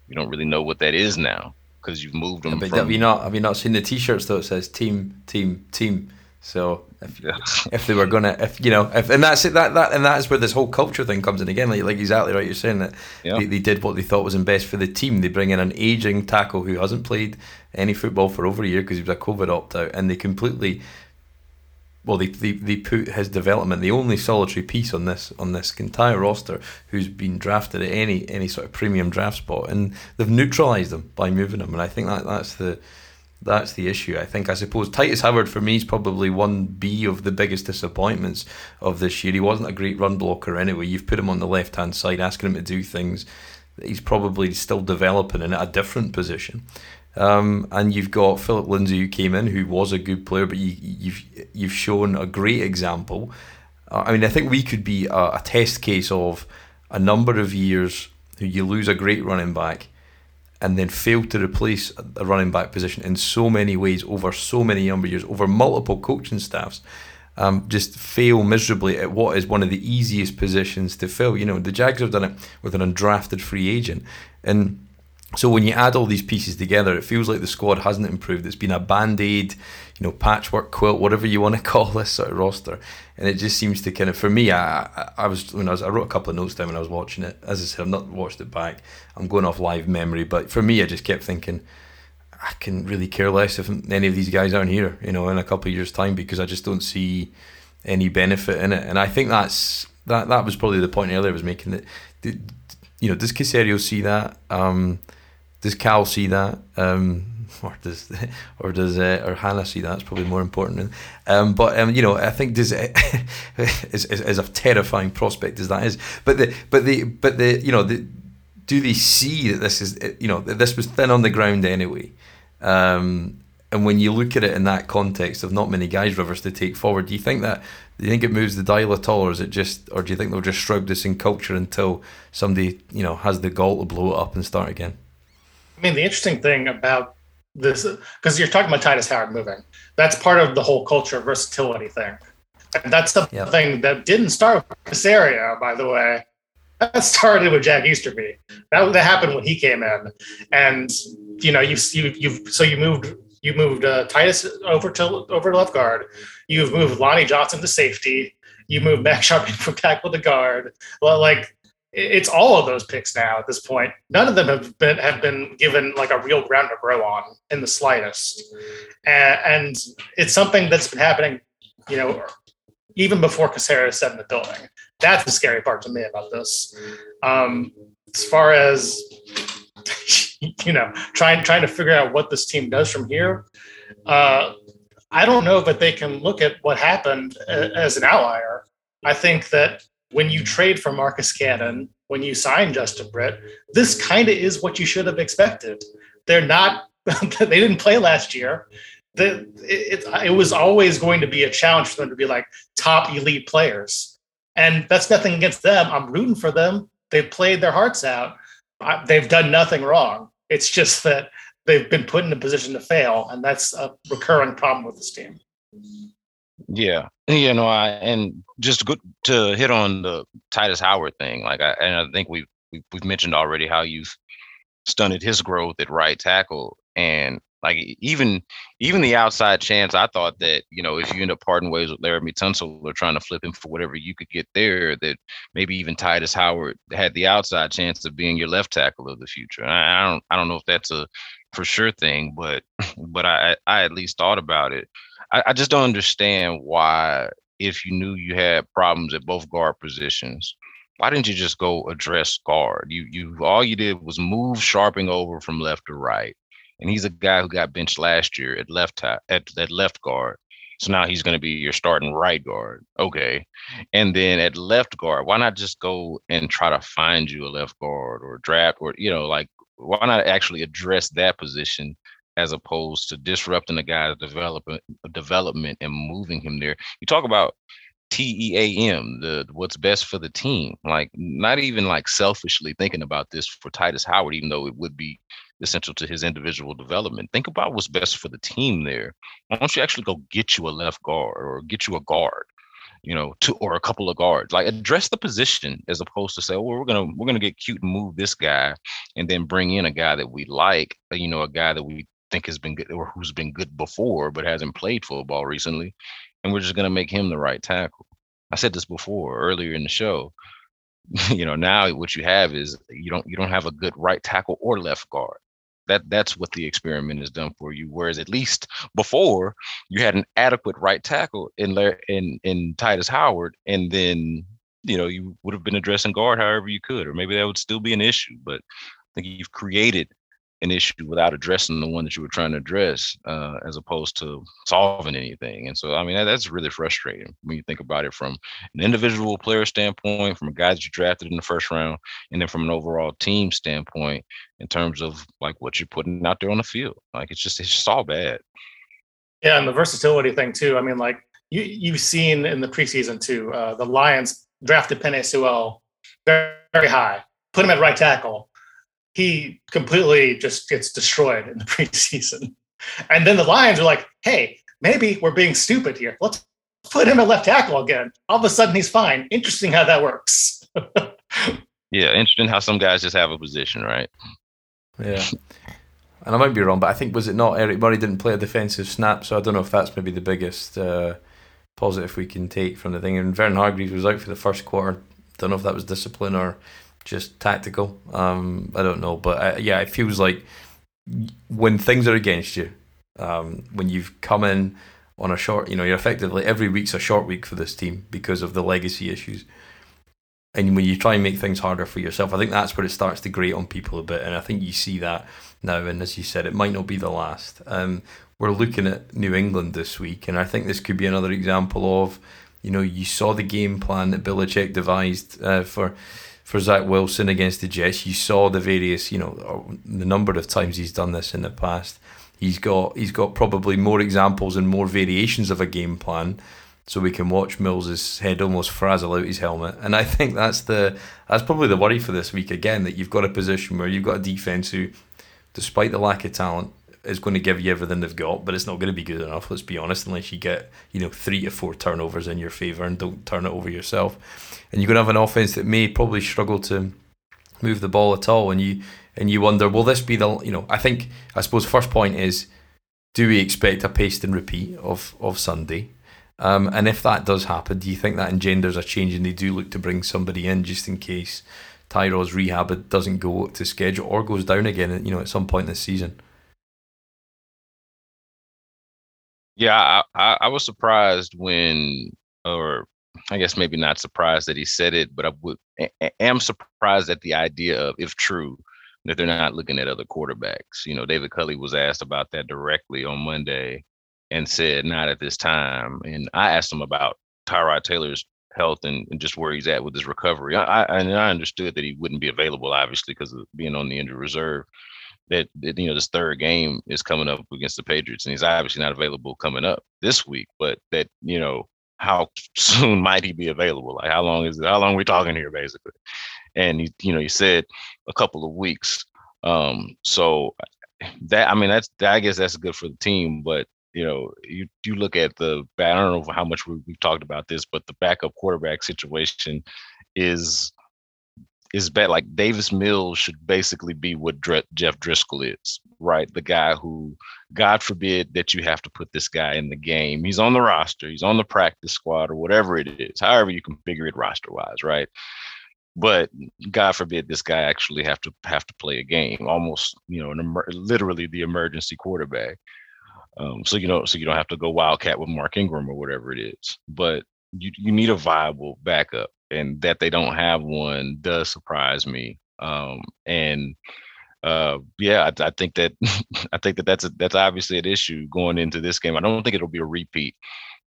you don't really know what that is now because you've moved them. Yeah, but from... have you not have you not seen the T-shirts though? It says team, team, team. So if, yeah. if they were gonna, if you know, if and that's it, that that and that's where this whole culture thing comes in again. Like like exactly right, you're saying that yeah. they, they did what they thought was in best for the team. They bring in an aging tackle who hasn't played any football for over a year because he was a COVID opt out, and they completely well, they, they, they put his development, the only solitary piece on this on this entire roster who's been drafted at any any sort of premium draft spot, and they've neutralised him by moving him, and I think that that's the that's the issue. I think I suppose Tytus Howard for me is probably one B of the biggest disappointments of this year. He wasn't a great run blocker anyway. You've put him on the left hand side, asking him to do things he's probably still developing in a different position. Um, and you've got Philip Lindsay who came in, who was a good player, but you, you've you've shown a great example. Uh, I mean, I think we could be a, a, test case of a number of years who you lose a great running back, and then fail to replace a running back position in so many ways over so many number of years, over multiple coaching staffs. Um, just fail miserably at what is one of the easiest positions to fill. You know, the Jags have done it with an undrafted free agent, and so when you add all these pieces together, it feels like the squad hasn't improved. It's been a band aid, you know, patchwork quilt, whatever you want to call this sort of roster, and it just seems to kind of, for me, I, I was when I was I wrote a couple of notes down when I was watching it. As I said, I've not watched it back. I'm going off live memory, but for me, I just kept thinking, I can really care less if any of these guys aren't here, you know, in a couple of years' time because I just don't see any benefit in it. And I think that's that that was probably the point earlier I was making that. You know, does Caserio see that? Um, does Cal see that? Um, or does or does uh, or Hannah see that? It's probably more important. Um, but um, you know, I think does as, as, a terrifying prospect as that is, but the but the but the you know the do they see that this is you know that this was thin on the ground anyway? Um, and when you look at it in that context of not many guys rivers to take forward, do you think that do you think it moves the dial at all, or is it just, or do you think they'll just shrug this in culture until somebody you know has the gall to blow it up and start again? I mean, the interesting thing about this, because you're talking about Tytus Howard moving, that's part of the whole culture of versatility thing. And that's something yep. that didn't start with Caserio, by the way. That started with Jack Easterby. That, that happened when he came in. And, you know, you've, you, you've, so you moved, you moved uh, Tytus over to, over to left guard. You've moved Lonnie Johnson to safety. You moved Max Scharping from tackle to guard. Well, like, it's all of those picks now at this point. None of them have been have been given like a real ground to grow on in the slightest, and, and it's something that's been happening, you know, even before Caserio set in the building. That's the scary part to me about this. Um, as far as you know, trying trying to figure out what this team does from here. Uh, I don't know that they can look at what happened as an outlier. I think that when you trade for Marcus Cannon, when you sign Justin Britt, this kind of is what you should have expected. They're not, they didn't play last year. The, it, it, was always going to be a challenge for them to be like top elite players. And that's nothing against them. I'm rooting for them. They've played their hearts out. I, they've done nothing wrong. It's just that they've been put in a position to fail. And that's a recurring problem with this team. Yeah, you know, I and just good to hit on the Tytus Howard thing. Like, I and I think we've we've mentioned already how you've stunted his growth at right tackle, and like even even the outside chance, I thought that you know if you end up parting ways with Laremy Tunsil or trying to flip him for whatever you could get there, that maybe even Tytus Howard had the outside chance of being your left tackle of the future. I, I don't I don't know if that's a for sure thing, but but I I at least thought about it. I, I just don't understand why, if you knew you had problems at both guard positions, why didn't you just go address guard? You you all you did was move Scharping over from left to right, and he's a guy who got benched last year at left at at left guard. So now he's going to be your starting right guard. Okay. And then at left guard, why not just go and try to find you a left guard or draft or, you know, like, why not actually address that position as opposed to disrupting the guy's development development and moving him there. You talk about TEAM, the what's best for the team. Like not even like selfishly thinking about this for Tytus Howard, even though it would be essential to his individual development. Think about what's best for the team there. Why don't you actually go get you a left guard or get you a guard? you know, two or a couple of guards. Like address the position as opposed to say, oh, we're gonna we're gonna get cute and move this guy, and then bring in a guy that we like, you know, a guy that we think has been good or who's been good before but hasn't played football recently, and we're just going to make him the right tackle. I said this before earlier in the show. you know, now what you have is you don't you don't have a good right tackle or left guard. that that's what the experiment has done for you. Whereas at least before you had an adequate right tackle in in in Tytus Howard, and then you know you would have been addressing guard however you could, or maybe that would still be an issue. But I think you've created an issue without addressing the one that you were trying to address, uh, as opposed to solving anything. And so, I mean, that, that's really frustrating when you think about it from an individual player standpoint, from a guy that you drafted in the first round, and then from an overall team standpoint, in terms of like what you're putting out there on the field. Like it's just it's just all bad. Yeah, and the versatility thing too. I mean, like you you've seen in the preseason too, uh, the Lions drafted Penei Sewell very, very high, put him at right tackle he completely just gets destroyed in the preseason. And then the Lions are like, hey, maybe we're being stupid here. Let's put him at left tackle again. All of a sudden he's fine. Interesting how that works. yeah, interesting how some guys just have a position, right? Yeah. And I might be wrong, but I think was it not Eric Murray didn't play a defensive snap, so I don't know if that's maybe the biggest uh, positive we can take from the thing. And Vernon Hargreaves was out for the first quarter. Don't know if that was discipline or just tactical. Um, I don't know, but uh, yeah, it feels like when things are against you, um, when you've come in on a short, you know, you're effectively every week's a short week for this team because of the legacy issues. And when you try and make things harder for yourself, I think that's where it starts to grate on people a bit. And I think you see that now. And as you said, it might not be the last. Um, we're looking at New England this week, and I think this could be another example of, you know, you saw the game plan that Belichick devised uh, for for Zach Wilson against the Jets. You saw the various, you know, uh, the number of times he's done this in the past. He's got he's got probably more examples and more variations of a game plan, so we can watch Mills's head almost frazzle out his helmet. And I think that's the that's probably the worry for this week again that you've got a position where you've got a defense who, despite the lack of talent, is going to give you everything they've got, but it's not going to be good enough. Let's be honest, unless you get you know three to four turnovers in your favor and don't turn it over yourself and you're going to have an offense that may probably struggle to move the ball at all, and you and you wonder, will this be the you know? I think I suppose first point is, do we expect a paste and repeat of of Sunday? Um, and if that does happen, do you think that engenders a change and they do look to bring somebody in just in case Tyrod's rehab doesn't go to schedule or goes down again, you know, at some point this season? Yeah, I, I was surprised when, or I guess maybe not surprised that he said it, but I would am surprised at the idea of, if true, that they're not looking at other quarterbacks. You know, David Culley was asked about that directly on Monday and said not at this time. And I asked him about Tyrod Taylor's health and, and just where he's at with his recovery. I, I and I understood that he wouldn't be available, obviously, because of being on the injured reserve. That, that you know this third game is coming up against the Patriots, and he's obviously not available coming up this week. But that you know how soon might he be available? Like how long is it? How long we talking here, basically? And you, you know, you said a couple of weeks. Um, so that I mean, that's I guess that's good for the team, but you know, you you look at the I don't know how much we, we've talked about this, but the backup quarterback situation is is bad. Like Davis Mills should basically be what Dr- Jeff Driskel is, right? The guy who, God forbid, that you have to put this guy in the game. He's on the roster, he's on the practice squad, or whatever it is, however you configure it roster wise, right? But God forbid this guy actually have to have to play a game, almost you know, emer- literally the emergency quarterback. Um, so you know, so you don't have to go wildcat with Mark Ingram or whatever it is. But you you need a viable backup and that they don't have one does surprise me. Um, and uh, yeah, I, I, think that I think that that's a, that's obviously an issue going into this game. I don't think it'll be a repeat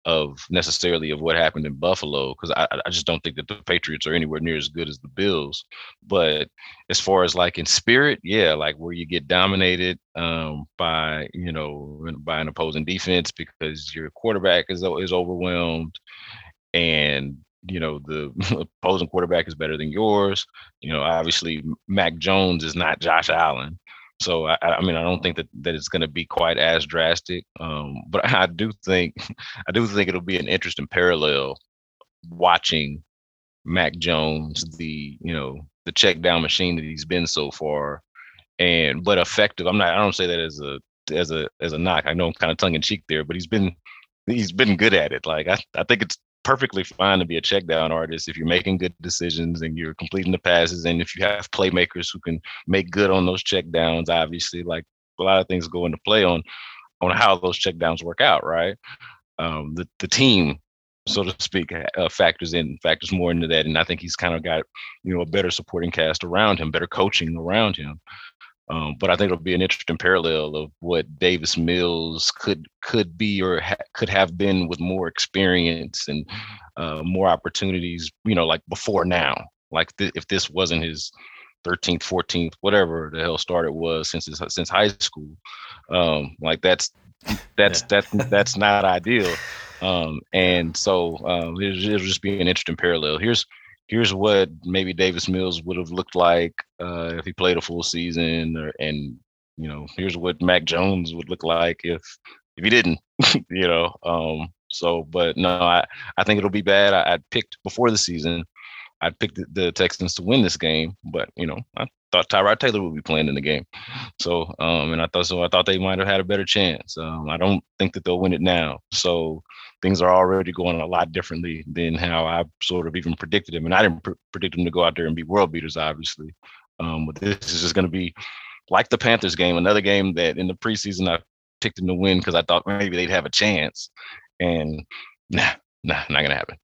of necessarily of what happened in Buffalo because I, I just don't think that the Patriots are anywhere near as good as the Bills. But as far as like in spirit, yeah, like where you get dominated um, by you know by an opposing defense because your quarterback is is overwhelmed and you know the opposing quarterback is better than yours. You know, obviously Mac Jones is not Josh Allen. So I, I mean, I don't think that, that it's going to be quite as drastic. Um, but I do think, I do think it'll be an interesting parallel watching Mac Jones, the you know the check down machine that he's been so far, and but effective. I'm not. I don't say that as a as a as a knock. I know I'm kind of tongue in cheek there, but he's been he's been good at it. Like I, I think it's perfectly fine to be a check down artist if you're making good decisions and you're completing the passes and if you have playmakers who can make good on those check downs obviously like a lot of things go into play on on how those check downs work out right? Um, the, the team so to speak uh, factors in factors more into that and i think he's kind of got you know a better supporting cast around him better coaching around him um, but I think it'll be an interesting parallel of what Davis Mills could could be or ha- could have been with more experience and uh, more opportunities. You know, like before now. Like th- if this wasn't his 13th, 14th, whatever the hell start it was since his, since high school. Um, like that's that's yeah. that's that's not ideal. Um, and so um, it'll, it'll just be an interesting parallel. Here's here's what maybe Davis Mills would have looked like uh, if he played a full season, or, and you know, here's what Mac Jones would look like if if he didn't, you know. Um, so, but no, I I think it'll be bad. I, I picked before the season. I picked the, the, Texans to win this game, but you know, I thought Tyrod Taylor would be playing in the game. So, um, and I thought so. I thought they might have had a better chance. Um, I don't think that they'll win it now. So, things are already going a lot differently than how I sort of even predicted them. And I didn't pr- predict them to go out there and be world beaters, obviously. Um, but this is just going to be like the Panthers game, another game that in the preseason I picked them to win because I thought maybe they'd have a chance. And nah, nah, not going to happen.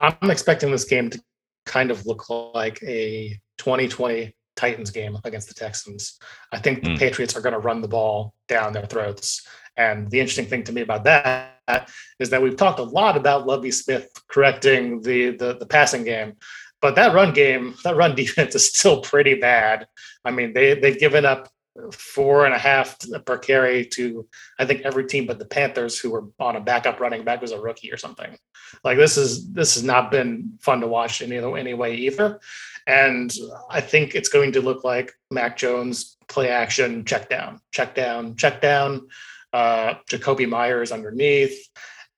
I'm expecting this game to kind of look like a 2020 Titans game against the Texans. I think the mm. Patriots are going to run the ball down their throats. And the interesting thing to me about that is that we've talked a lot about Lovie Smith correcting the, the, the passing game, but that run game, that run defense is still pretty bad. I mean, they they've given up four and a half per carry to I think every team but the Panthers, who were on a backup running back was a rookie or something. Like this is this has not been fun to watch in either any way either. And I think it's going to look like Mac Jones play action, check down, check down, check down. Uh, Jakobi Meyers underneath,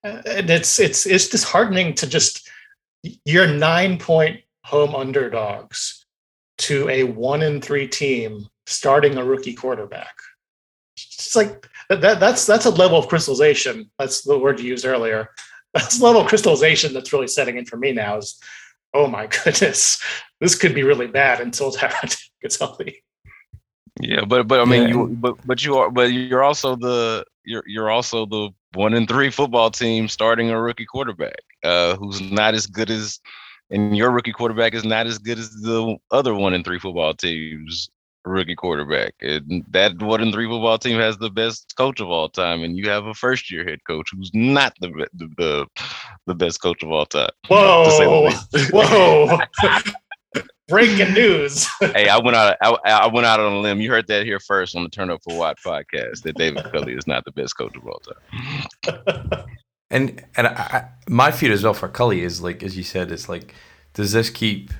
and it's it's it's disheartening to just you're nine point home underdogs to a one in three team starting a rookie quarterback. It's like that, that's that's a level of crystallization. That's the word you used earlier. That's level of crystallization that's really setting in for me now is, oh my goodness, this could be really bad until Tyrod gets healthy. Yeah, but but I mean, yeah. you but but you are but you're also the you're you're also the one in three football team starting a rookie quarterback uh, who's not as good as and your rookie quarterback is not as good as the other one in three football teams rookie quarterback. And that one in three football team has the best coach of all time, and you have a first year head coach who's not the the the, the best coach of all time. Whoa! Whoa! Breaking news. hey, I went out. I, I, went out on a limb. You heard that here first on the Turn Up for What podcast. That David Culley is not the best coach of all time. and and I, my fear as well for Culley is like, as you said, it's like, does this keep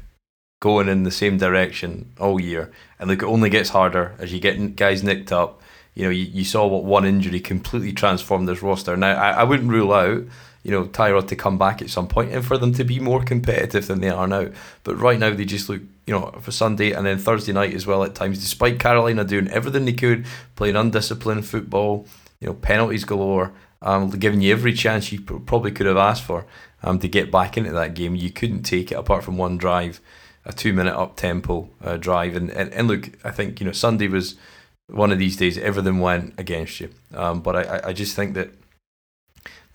going in the same direction all year. And look, it only gets harder as you get guys nicked up. You know, you, you saw what one injury completely transformed this roster. Now, I, I wouldn't rule out, you know, Tyrod to come back at some point and for them to be more competitive than they are now. But right now, they just look, you know, for Sunday and then Thursday night as well at times, despite Carolina doing everything they could, playing undisciplined football, you know, penalties galore, um, giving you every chance you probably could have asked for um, to get back into that game. You couldn't take it apart from one drive a two minute up tempo uh, drive. And, and, and look, I think you know Sunday was one of these days everything went against you. Um, but I, I just think that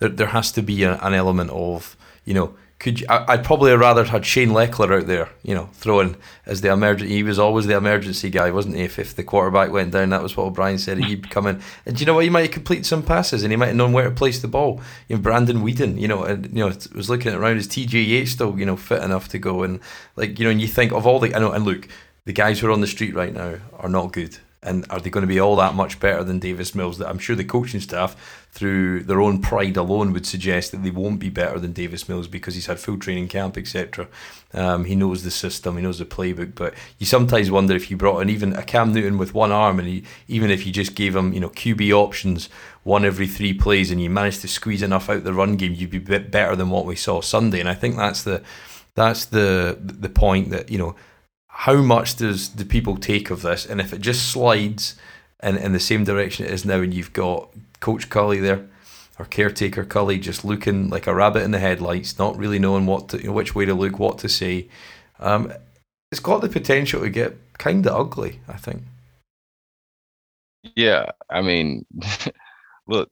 there, there has to be a, an element of you know could you, I, would probably rather had Shane Lechler out there, you know, throwing as the emergency. He was always the emergency guy, wasn't he? If, if the quarterback went down, that was what O'Brien said. He'd come in, and do you know what? He might have completed some passes, and he might have known where to place the ball. You know, Brandon Weeden, you know, and you know, was looking around. Is TJ Yates still, you know, fit enough to go? And like, you know, and you think of all the, I know, and look, the guys who are on the street right now are not good. And are they going to be all that much better than Davis Mills? That I'm sure the coaching staff, through their own pride alone, would suggest that they won't be better than Davis Mills because he's had full training camp, etc. Um, he knows the system, he knows the playbook. But you sometimes wonder if you brought in even a Cam Newton with one arm, and he, even if you just gave him, you know, QB options one every three plays, and you managed to squeeze enough out the run game, you'd be better than what we saw Sunday. And I think that's the that's the the point that you know how much does the people take of this? And if it just slides in, in the same direction it is now, and you've got Coach Culley there, or caretaker Culley just looking like a rabbit in the headlights, not really knowing what to, you know, which way to look, what to say. Um, it's got the potential to get kind of ugly, I think. Yeah, I mean, look,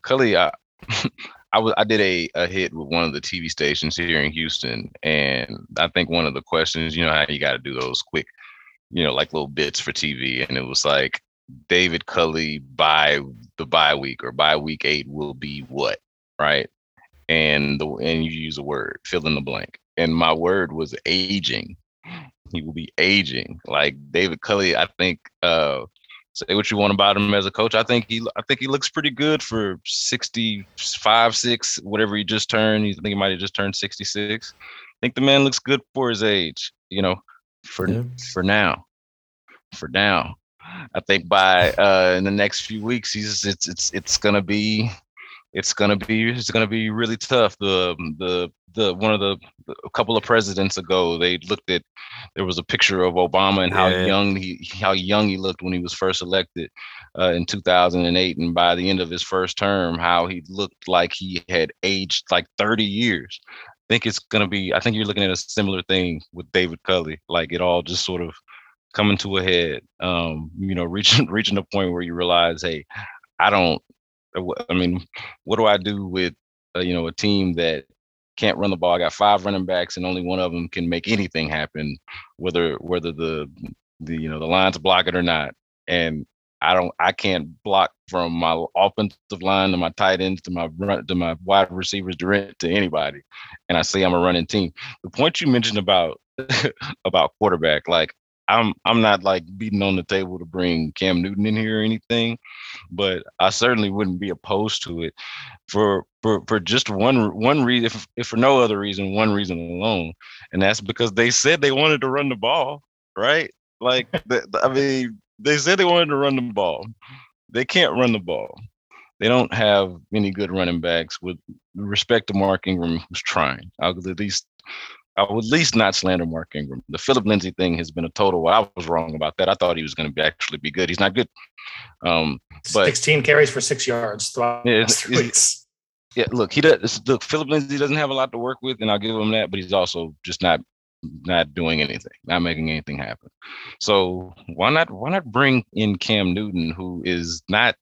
Culley, I, I was I did a, a hit with one of the TV stations here in Houston, and I think one of the questions, you know, how you got to do those quick, you know, like little bits for TV, and it was like David Culley by the bye week or by week eight will be what, right? And the and you use a word, fill in the blank, and my word was aging. He will be aging like David Culley. I think. uh say what you want about him as a coach. I think he I think he looks pretty good for 65, 6, whatever he just turned. I think he might have just turned 66. I think the man looks good for his age, you know, for yeah. for now. For now. I think by uh in the next few weeks he's it's it's it's gonna be it's gonna be it's gonna be really tough. The the the one of the a couple of presidents ago, they looked at there was a picture of Obama and how yeah. young he how young he looked when he was first elected uh, in 2008, and by the end of his first term, how he looked like he had aged like 30 years. I think it's gonna be. I think you're looking at a similar thing with David Culley. Like it all just sort of coming to a head. Um, you know, reaching reaching a point where you realize, hey, I don't. I mean, what do I do with uh, you know a team that can't run the ball. I got five running backs, and only one of them can make anything happen, whether whether the the you know the lines block it or not. And I don't I can't block from my offensive line to my tight ends to my run to my wide receivers direct to anybody. And I say I'm a running team. The point you mentioned about about quarterback, like I'm I'm not like beating on the table to bring Cam Newton in here or anything, but I certainly wouldn't be opposed to it for for for just one one reason, if, if for no other reason, one reason alone, and that's because they said they wanted to run the ball, right? Like the, I mean, they said they wanted to run the ball. They can't run the ball. They don't have any good running backs. With respect to Mark Ingram, who's trying, I'll at least I would at least not slander Mark Ingram. The Philip Lindsay thing has been a total. Well, I was wrong about that. I thought he was going to be actually be good. He's not good. Um, but 16 carries for six yards throughout yeah, weeks. Yeah, look, he does. Look, Phillip Lindsay doesn't have a lot to work with, and I'll give him that. But he's also just not not doing anything, not making anything happen. So why not why not bring in Cam Newton, who is not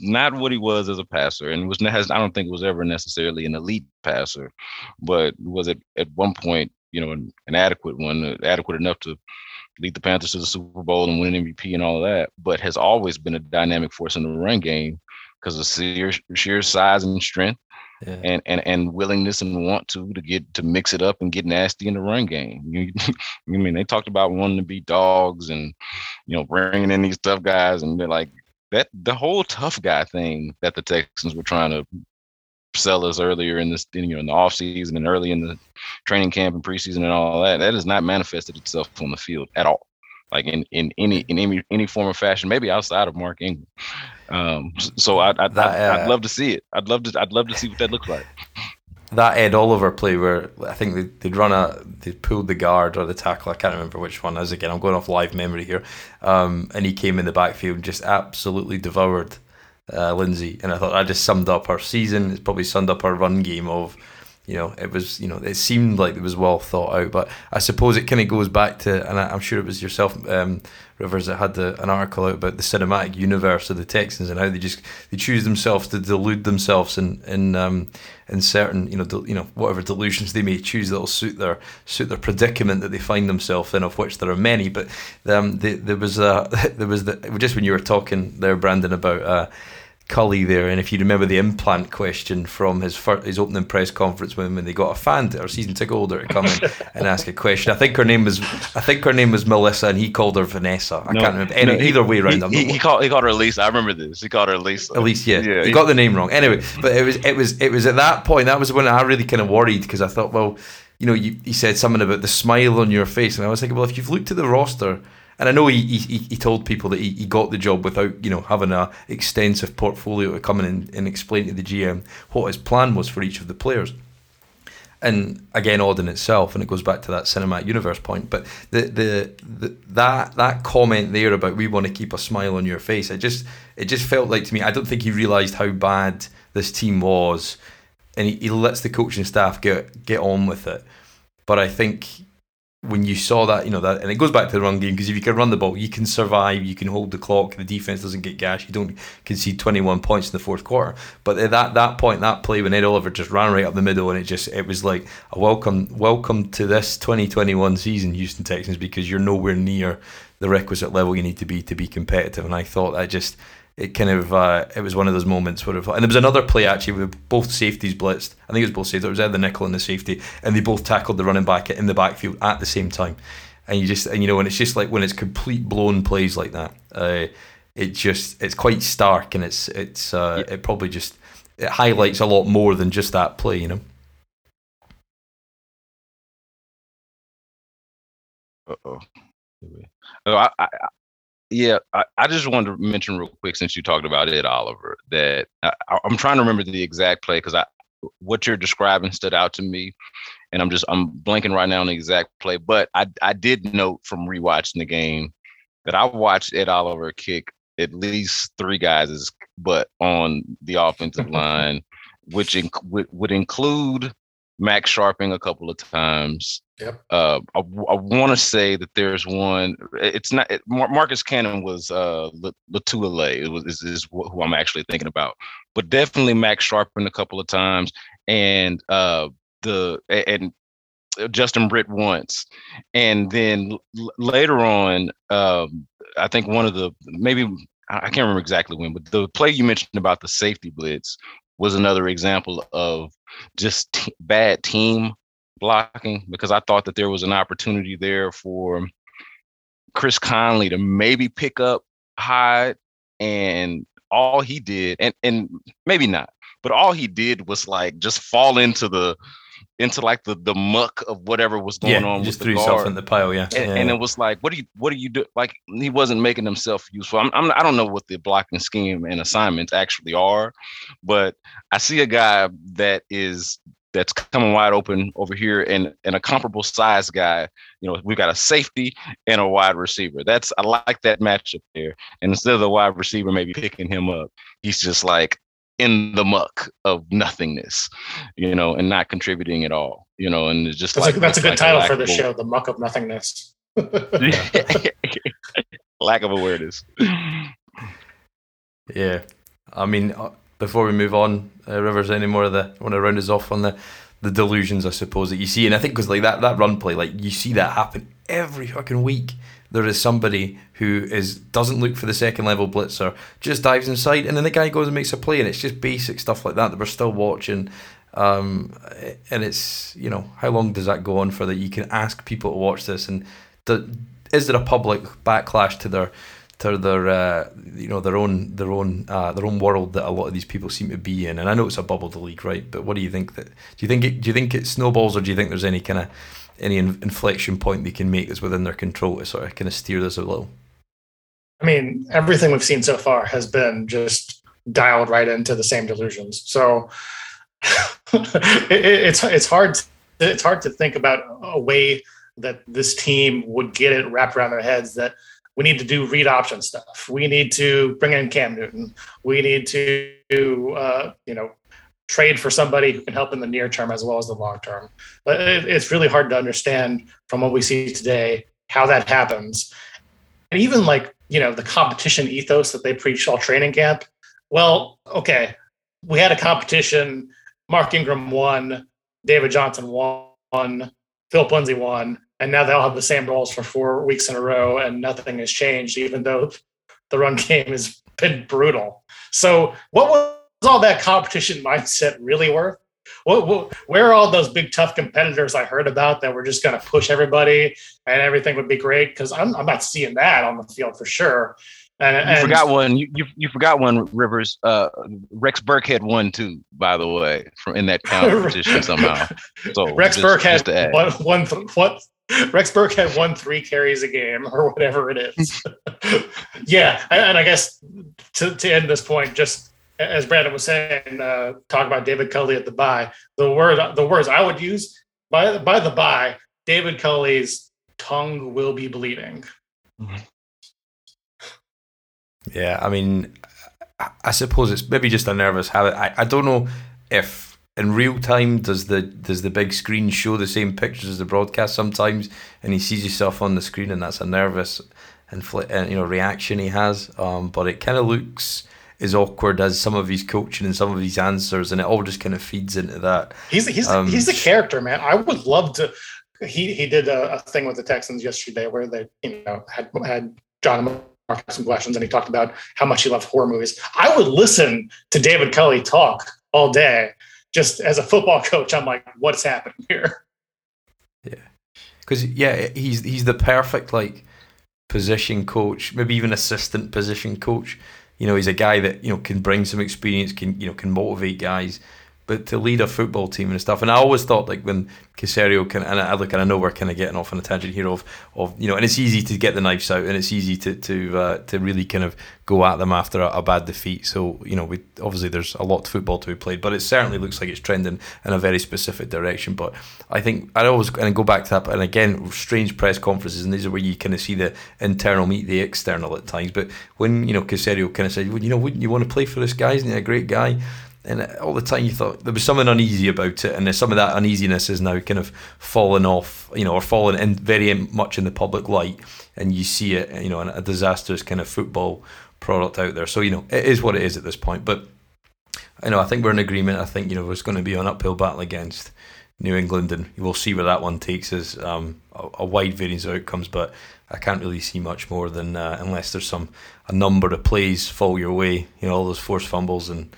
not what he was as a passer, and was has I don't think was ever necessarily an elite passer, but was at at one point you know an, an adequate one, uh, adequate enough to lead the Panthers to the Super Bowl and win an MVP and all of that, but has always been a dynamic force in the run game because of sheer, sheer size and strength. Yeah. And, and and willingness and want to to get to mix it up and get nasty in the run game. You, I mean, they talked about wanting to be dogs and you know bringing in these tough guys, and they're like, that the whole tough guy thing that the Texans were trying to sell us earlier in this you know in the off season and early in the training camp and preseason and all that that has not manifested itself on the field at all. Like in in any in any any form or fashion maybe outside of Mark Ingram. Um so I, I, uh, I'd love to see it. I'd love to I'd love to see what that looks like that Ed Oliver play where I think they, they'd run a they pulled the guard or the tackle I can't remember which one. As again I'm going off live memory here. Um, and he came in the backfield and just absolutely devoured uh, Lindsay. And I thought that just summed up our season. It's probably summed up our run game of you know it was you know it seemed like it was well thought out. But I suppose it kind of goes back to and I, am sure it was yourself um, Rivers that had the, an article out about the cinematic universe of the Texans and how they just they choose themselves to delude themselves in in um, in certain you know del, you know whatever delusions they may choose that'll suit their suit their predicament that they find themselves in, of which there are many. But um, the, there was a there was the just when you were talking there, Brandon, about. Uh, Culley there, and if you remember the implant question from his first, his opening press conference when, when they got a fan or season ticket holder to come in and ask a question. I think her name was I think her name was Melissa, and he called her Vanessa. I no, can't remember. Any, no, he, either way around, he, he, he, called he called her Elise. I remember this. He called her Elise. Elise, yeah. yeah he got the name wrong. Anyway, but it was it was it was at that point that was when I really kind of worried because I thought, well, you know, you, he said something about the smile on your face, and I was thinking, well, if you've looked at the roster and I know he, he, he told people that he, he got the job without you know having a extensive portfolio to come in and, and explain to the GM what his plan was for each of the players. And again, odd in itself, and it goes back to that cinematic universe point. But the, the, the that that comment there about we want to keep a smile on your face, it just it just felt like to me. I don't think he realised how bad this team was, and he, he lets the coaching staff get get on with it. But I think when you saw that, you know that, and it goes back to the run game because if you can run the ball, you can survive, you can hold the clock, the defense doesn't get gashed, you don't concede 21 points in the fourth quarter. But at that that point, that play when Ed Oliver just ran right up the middle, and it just it was like a welcome welcome to this 2021 season, Houston Texans, because you're nowhere near the requisite level you need to be to be competitive. And I thought that just it kind of uh, it was one of those moments where, and there was another play actually with both safeties blitzed. I think it was both safeties. It was either the nickel and the safety, and they both tackled the running back in the backfield at the same time. And you just and you know, and it's just like when it's complete blown plays like that. Uh, it just it's quite stark, and it's it's uh, yeah. it probably just it highlights a lot more than just that play, you know. Uh oh. I, I, yeah, I, I, just wanted to mention real quick since you talked about it, Oliver that I, am trying to remember the exact play because I what you're describing stood out to me, and I'm just I'm blanking right now on the exact play. But I I did note from rewatching the game that I watched Ed Oliver kick at least three guys' butt on the offensive line, which inc- would, would include Max Scharping a couple of times. Yep. Uh, I, I want to say that there's one. It's not it, Marcus Cannon was uh Lotulelei. It was is, is who I'm actually thinking about, but definitely Max Scharping a couple of times, and uh the and Justin Britt once, and then l- later on, um, I think one of the maybe I can't remember exactly when, but the play you mentioned about the safety blitz was another example of just t- bad team blocking because I thought that there was an opportunity there for Chris Conley to maybe pick up Hyde and all he did and and maybe not but all he did was like just fall into the into like the the muck of whatever was going yeah, on just with threw the himself in the pile yeah. And, yeah. and, it was like what do you what do you do like he wasn't making himself useful I'm, I'm i don't know what the blocking scheme and assignments actually are but i see a guy that is that's coming wide open over here and and a comparable size guy you know we've got a safety and a wide receiver. That's i like that matchup there. And instead of the wide receiver maybe picking him up he's just like in the muck of nothingness you know and not contributing at all you know and it's just that's, like a, that's a good like title a for the show the muck of nothingness. Lack of awareness. Yeah. I mean uh, before we move on, uh, Rivers, any more of the want to round us off on the the delusions, I suppose that you see, and I think because like that that run play, like you see that happen every fucking week. There is somebody who is doesn't look for the second level blitzer, just dives inside, and then the guy goes and makes a play, and it's just basic stuff like that that we're still watching. Um, and it's you know how long does that go on for that you can ask people to watch this, and the, is there a public backlash to their to their uh, you know their own their own uh, their own world that a lot of these people seem to be in. And I know it's a bubble the league, right? But what do you think that do you think it, do you think it snowballs or do you think there's any kind of any inflection point they can make that's within their control to sort of kind of steer this a little? I mean, everything we've seen so far has been just dialed right into the same delusions. So it, it's it's hard to, it's hard to think about a way that this team would get it wrapped around their heads that we need to do read option stuff. We need to bring in Cam Newton. We need to, uh, you know, trade for somebody who can help in the near term as well as the long term. But it, it's really hard to understand from what we see today how that happens. And even like, you know, the competition ethos that they preached all training camp. Well, okay, we had a competition. Mark Ingram won. David Johnson won. Philip Lindsay won and now they'll have the same roles for four weeks in a row and nothing has changed even though the run game has been brutal so what was all that competition mindset really worth what, what, where are all those big tough competitors i heard about that were just going to push everybody and everything would be great because I'm, I'm not seeing that on the field for sure and, you and, forgot one. You, you, you forgot one. Rivers. Uh, Rex Burkhead won too. By the way, from in that competition somehow. So Rex just, Burkhead just won, won th- what Rex Burkhead won three carries a game or whatever it is. yeah, and I guess to, to end this point, just as Brandon was saying, uh, talk about David Culley at the bye. The word, the words I would use by by the bye, David Culley's tongue will be bleeding. Yeah, I mean, I suppose it's maybe just a nervous habit. I, I don't know if in real time does the does the big screen show the same pictures as the broadcast sometimes, and he sees himself on the screen, and that's a nervous infl- uh, you know reaction he has. Um, but it kind of looks as awkward as some of his coaching and some of his answers, and it all just kind of feeds into that. He's he's um, he's a character, man. I would love to. He he did a, a, thing with the Texans yesterday where they you know had had John Mark some questions, and he talked about how much he loved horror movies. I would listen to David Culley talk all day. Just as a football coach, I'm like, what's happening here? Yeah, because yeah, he's he's the perfect like position coach, maybe even assistant position coach you know, he's a guy that you know can bring some experience, can you know can motivate guys. But to lead a football team and stuff, and I always thought like when Caserio can, and I look, and I know we're kind of getting off on a tangent here of, of you know, and it's easy to get the knives out, and it's easy to to uh, to really kind of go at them after a, a, bad defeat. So you know, we obviously there's a lot of football to be played, but it certainly looks like it's trending in a very specific direction. But I think I always and go back to that, and again, strange press conferences, and these are where you kind of see the internal meet the external at times. But when you know Caserio kind of said, well, you know, wouldn't you want to play for this guy? Isn't he a great guy? And all the time you thought there was something uneasy about it, and some of that uneasiness is now kind of fallen off, you know, or fallen in very much in the public light, and you see it, you know, a disastrous kind of football product out there. So you know, it is what it is at this point. But you know, I think we're in agreement. I think you know there's going to be an uphill battle against New England, and we'll see where that one takes us. Um, a, a, wide variance of outcomes, but I can't really see much more than uh, unless there's some a number of plays fall your way. You know, all those forced fumbles and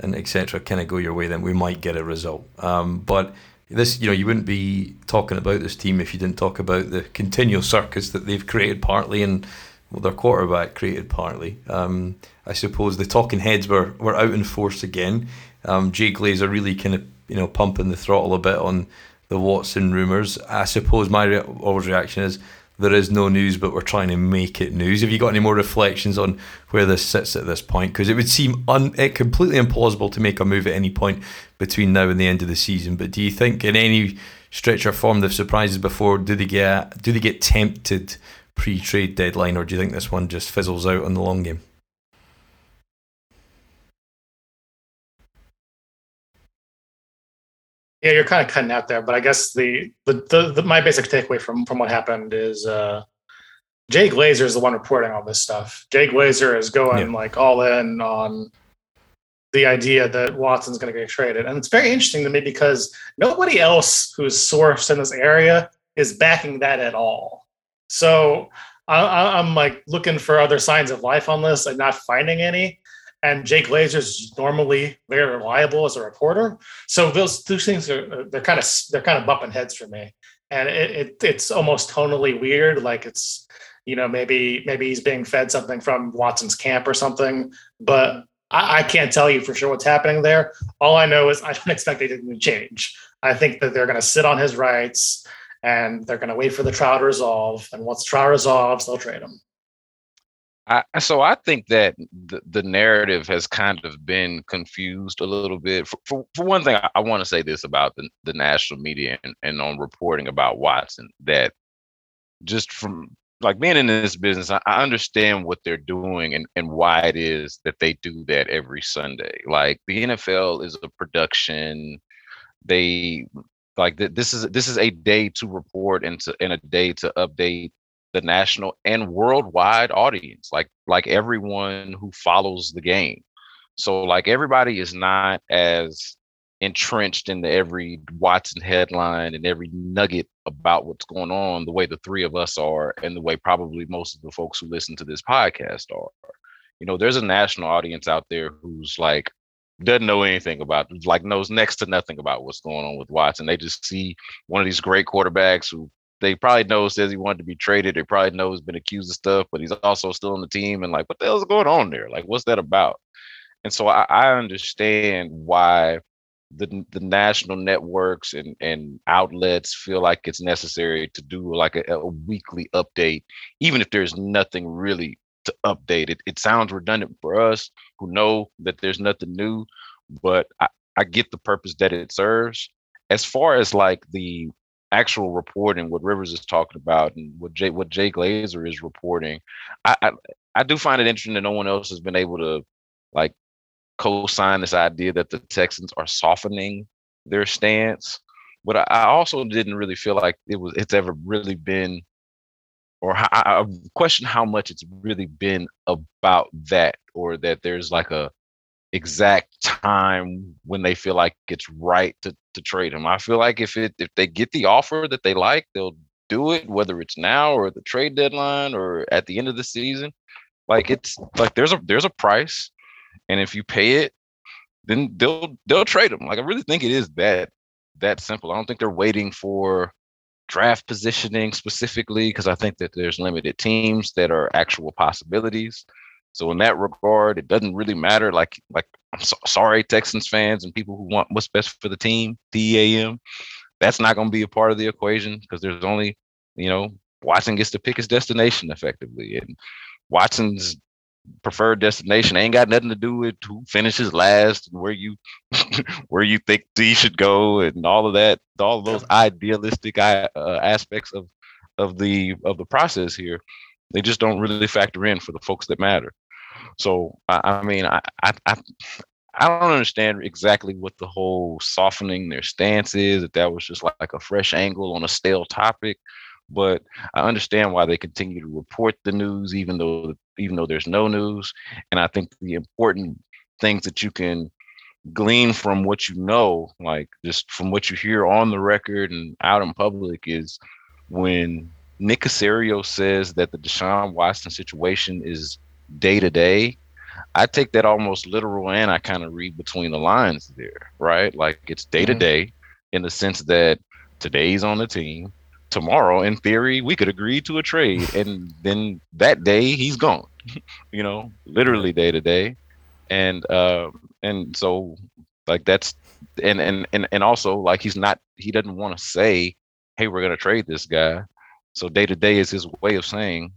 and etc. kind of go your way, then we might get a result. Um, but this, you know, you wouldn't be talking about this team if you didn't talk about the continual circus that they've created partly and well, their quarterback created partly. Um, I suppose the talking heads were, were out in force again. Um, Jay Glazer really kind of you know pumping the throttle a bit on the Watson rumours. I suppose my re- always reaction is there is no news, but we're trying to make it news. Have you got any more reflections on where this sits at this point? Because it would seem un- eh, completely implausible to make a move at any point between now and the end of the season. But do you think, in any stretch or form, they've surprises before? Do they get do they get tempted pre-trade deadline, or do you think this one just fizzles out on the long game? Yeah, you're kind of cutting out there, but I guess the the, the, the my basic takeaway from from what happened is uh, Jay Glazer is the one reporting all this stuff. Jay Glazer is going yeah. like all in on the idea that Watson's going to get traded, and it's very interesting to me because nobody else who's sourced in this area is backing that at all. So I, I'm like looking for other signs of life on this and not finding any and Jake is normally very reliable as a reporter. So those two things are uh, they're kind of they're kind of bumping heads for me, and it, it, it's almost tonally weird. Like it's you know maybe maybe he's being fed something from Watson's camp or something, but I, I can't tell you for sure what's happening there. All I know is I don't expect anything to change. I think that they're going to sit on his rights and they're going to wait for the trial to resolve. And once the trial resolves, they'll trade him. I, so I think that the, the narrative has kind of been confused a little bit. For, for, for one thing, I, I want to say this about the, the national media and, and on reporting about Watson that just from like being in this business, I, I understand what they're doing and, and why it is that they do that every Sunday. Like the NFL is a production. They like this is this is a day to report and to and a day to update the national and worldwide audience like like everyone who follows the game so like everybody is not as entrenched in every watson headline and every nugget about what's going on the way the three of us are and the way probably most of the folks who listen to this podcast are you know there's a national audience out there who's like doesn't know anything about like knows next to nothing about what's going on with Watson. They just see one of these great quarterbacks who they probably know says he wanted to be traded. They probably know he's been accused of stuff, but he's also still on the team. And like, what the hell's going on there? Like, what's that about? And so I, I understand why the the national networks and and outlets feel like it's necessary to do like a, a weekly update, even if there's nothing really to update. It it sounds redundant for us who know that there's nothing new, but I, I get the purpose that it serves. As far as like the actual reporting, what Rivers is talking about, and what Jay what Jay Glazer is reporting, I, I, I do find it interesting that no one else has been able to like co-sign this idea that the Texans are softening their stance. But I, also didn't really feel like it was it's ever really been or I question how much it's really been about that or that there's like a exact time when they feel like it's right to, to trade him. I feel like if it if they get the offer that they like, they'll do it, whether it's now or the trade deadline or at the end of the season. Like it's like there's a there's a price, and if you pay it, then they'll they'll trade him. Like I really think it is that that simple. I don't think they're waiting for draft positioning specifically because I think that there's limited teams that are actual possibilities. So in that regard, it doesn't really matter. Like, like I'm so, sorry, Texans fans and people who want what's best for the team, TEAM. That's not going to be a part of the equation because there's only, you know, Watson gets to pick his destination effectively, and Watson's preferred destination ain't got nothing to do with who finishes last and where you where you think he should go and all of that, all of those idealistic uh, aspects of of the of the process here. They just don't really factor in for the folks that matter. So I, mean, I, I, I I don't understand exactly what the whole softening their stance is. That that was just like, a fresh angle on a stale topic, but I understand why they continue to report the news, even though even though there's no news. And I think the important things that you can glean from what you know, like just from what you hear on the record and out in public, is when Nick Caserio says that the Deshaun Watson situation is day to day, I take that almost literal and I kind of read between the lines there, right? Like it's day to day in the sense that today's on the team. Tomorrow, in theory, we could agree to a trade, and then that day he's gone. you know, literally day to day, and uh, and so like that's and and and and also like he's not he doesn't want to say, hey, we're gonna trade this guy. So day to day is his way of saying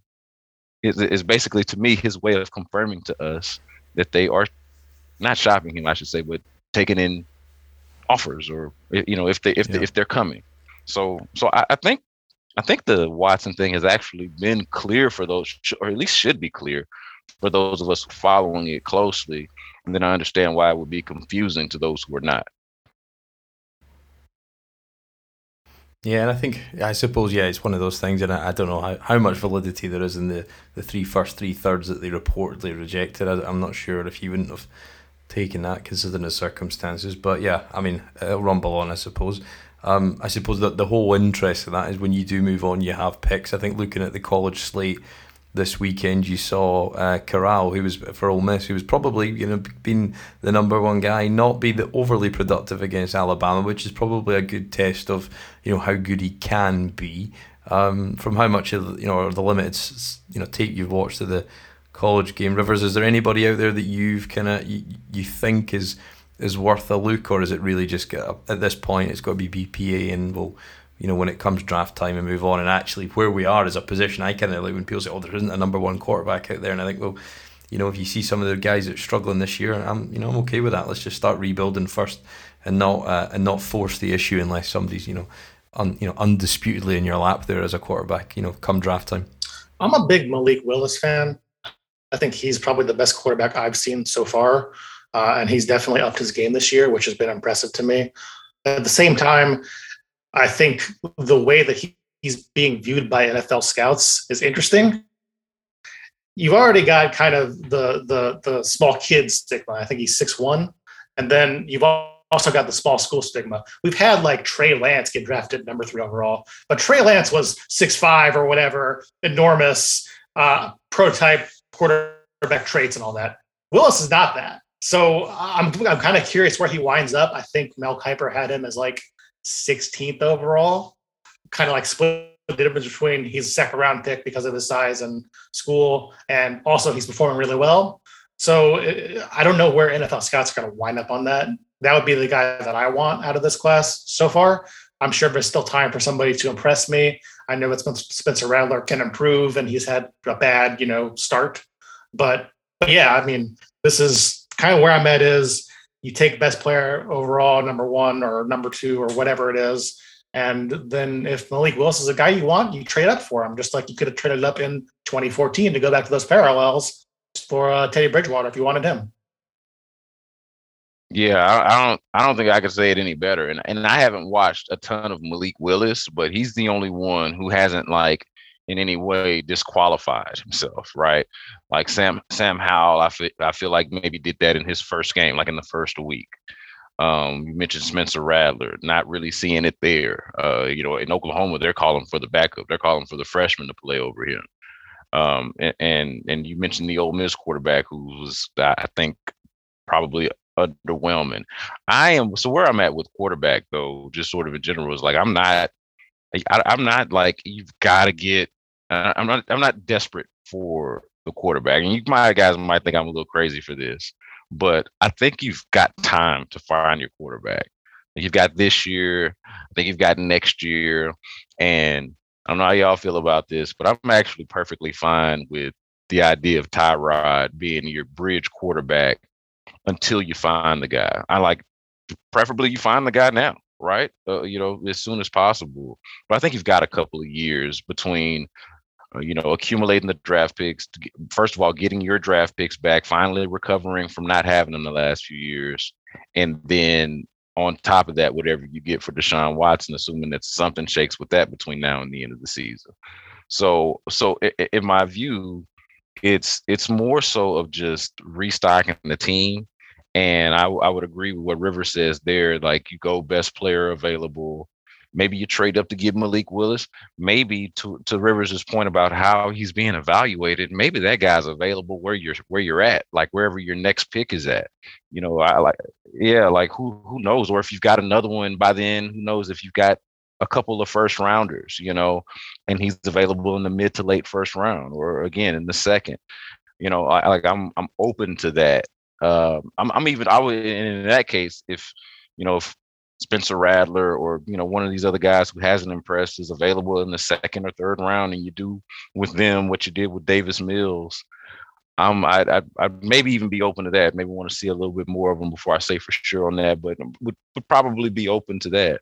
is, is basically to me his way of confirming to us that they are not shopping him, I should say, but taking in offers or you know if they if yeah. they, if they're coming. So so I, I, think I think the Watson thing has actually been clear for those, or at least should be clear for those of us following it closely. And then I understand why it would be confusing to those who are not. Yeah, and I think I suppose yeah, it's one of those things, and I, I don't know how, how much validity there is in the, the three first three thirds that they reportedly rejected. I, am not sure if you wouldn't have taken that considering the circumstances, but yeah, I mean it'll rumble on, I suppose. Um, I suppose that the whole interest of that is when you do move on, you have picks. I think looking at the college slate this weekend, you saw uh, Corral, who was for Ole Miss, who was probably you know been the number one guy, not be the overly productive against Alabama, which is probably a good test of you know how good he can be. Um, from how much of you know the limited you know tape you've watched of the college game, Rivers, is there anybody out there that you've kind of you, you think is is worth a look, or is it really just get, at this point it's got to be BPA and we'll you know, when it comes draft time and move on. And actually, where we are as a position, I kind of like when people say, "Oh, there isn't a number one quarterback out there," and I think, well, you know, if you see some of the guys that are struggling this year, I'm, you know, I'm okay with that. Let's just start rebuilding first, and not uh, and not force the issue unless somebody's, you know, un, you know, undisputedly in your lap there as a quarterback. You know, come draft time. I'm a big Malik Willis fan. I think he's probably the best quarterback I've seen so far, uh, and he's definitely upped his game this year, which has been impressive to me. At the same time, I think the way that he, he's being viewed by NFL scouts is interesting. You've already got kind of the the the small kid stigma. I think he's six one, and then you've also got the small school stigma. We've had like Trey Lance get drafted number three overall, but Trey Lance was six five or whatever, enormous uh, prototype quarterback traits and all that. Willis is not that. So I'm I'm kind of curious where he winds up. I think Mel Kiper had him as like 16th overall, kind of like split the difference between he's a second round pick because of his size and school, and also he's performing really well. So uh, I don't know where NFL scouts are going to wind up on that. That would be the guy that I want out of this class so far. I'm sure there's still time for somebody to impress me. I know that Spencer Rattler can improve, and he's had a bad, you know, start. But but yeah, I mean, this is kind of where I'm at. Is you take best player overall, number one or number two or whatever it is. And then if Malik Willis is a guy you want, you trade up for him, just like you could have traded up in 2014 to go back to those parallels for uh, Teddy Bridgewater if you wanted him. Yeah, I, I, don't. I don't think I could say it any better. And and I haven't watched a ton of Malik Willis, but he's the only one who hasn't like in any way disqualified himself, right? Like Sam Sam Howell, I feel I feel like maybe did that in his first game, like in the first week. Um, you mentioned Spencer Rattler, not really seeing it there. Uh, you know, in Oklahoma, they're calling for the backup. They're calling for the freshman to play over here. Um, and, and and you mentioned the Ole Miss quarterback, who was I think probably underwhelming. I am so where I'm at with quarterback though, just sort of in general is like I'm not, I, am not like you've got to get. Uh, I'm not. I'm not desperate for the quarterback, and you my guys might think I'm a little crazy for this, but I think you've got time to find your quarterback. You've got this year. I think you've got next year, and I don't know how y'all feel about this, but I'm actually perfectly fine with the idea of Tyrod being your bridge quarterback until you find the guy. I like preferably you find the guy now, right? Uh, you know, as soon as possible. But I think you've got a couple of years between uh, you know, accumulating the draft picks. Get, first of all, getting your draft picks back, finally recovering from not having them the last few years, and then on top of that, whatever you get for Deshaun Watson, assuming that something shakes with that between now and the end of the season. So, so in my view, it's it's more so of just restocking the team and I, I would agree with what River says there. Like you go best player available. Maybe you trade up to give Malik Willis. Maybe to to Rivers' point about how he's being evaluated. Maybe that guy's available where you're where you're at, like wherever your next pick is at. You know, I like yeah, like who who knows? Or if you've got another one by then, who knows if you've got a couple of first rounders, you know, and he's available in the mid to late first round, or again in the second. You know, I, like I'm I'm open to that uh, I'm, I'm even I would in that case if you know if Spencer Rattler or you know one of these other guys who hasn't impressed is available in the second or third round, and you do with them what you did with Davis Mills. I'd, I'd, I'd maybe even be open to that. Maybe want to see a little bit more of them before I say for sure on that, but would, would probably be open to that.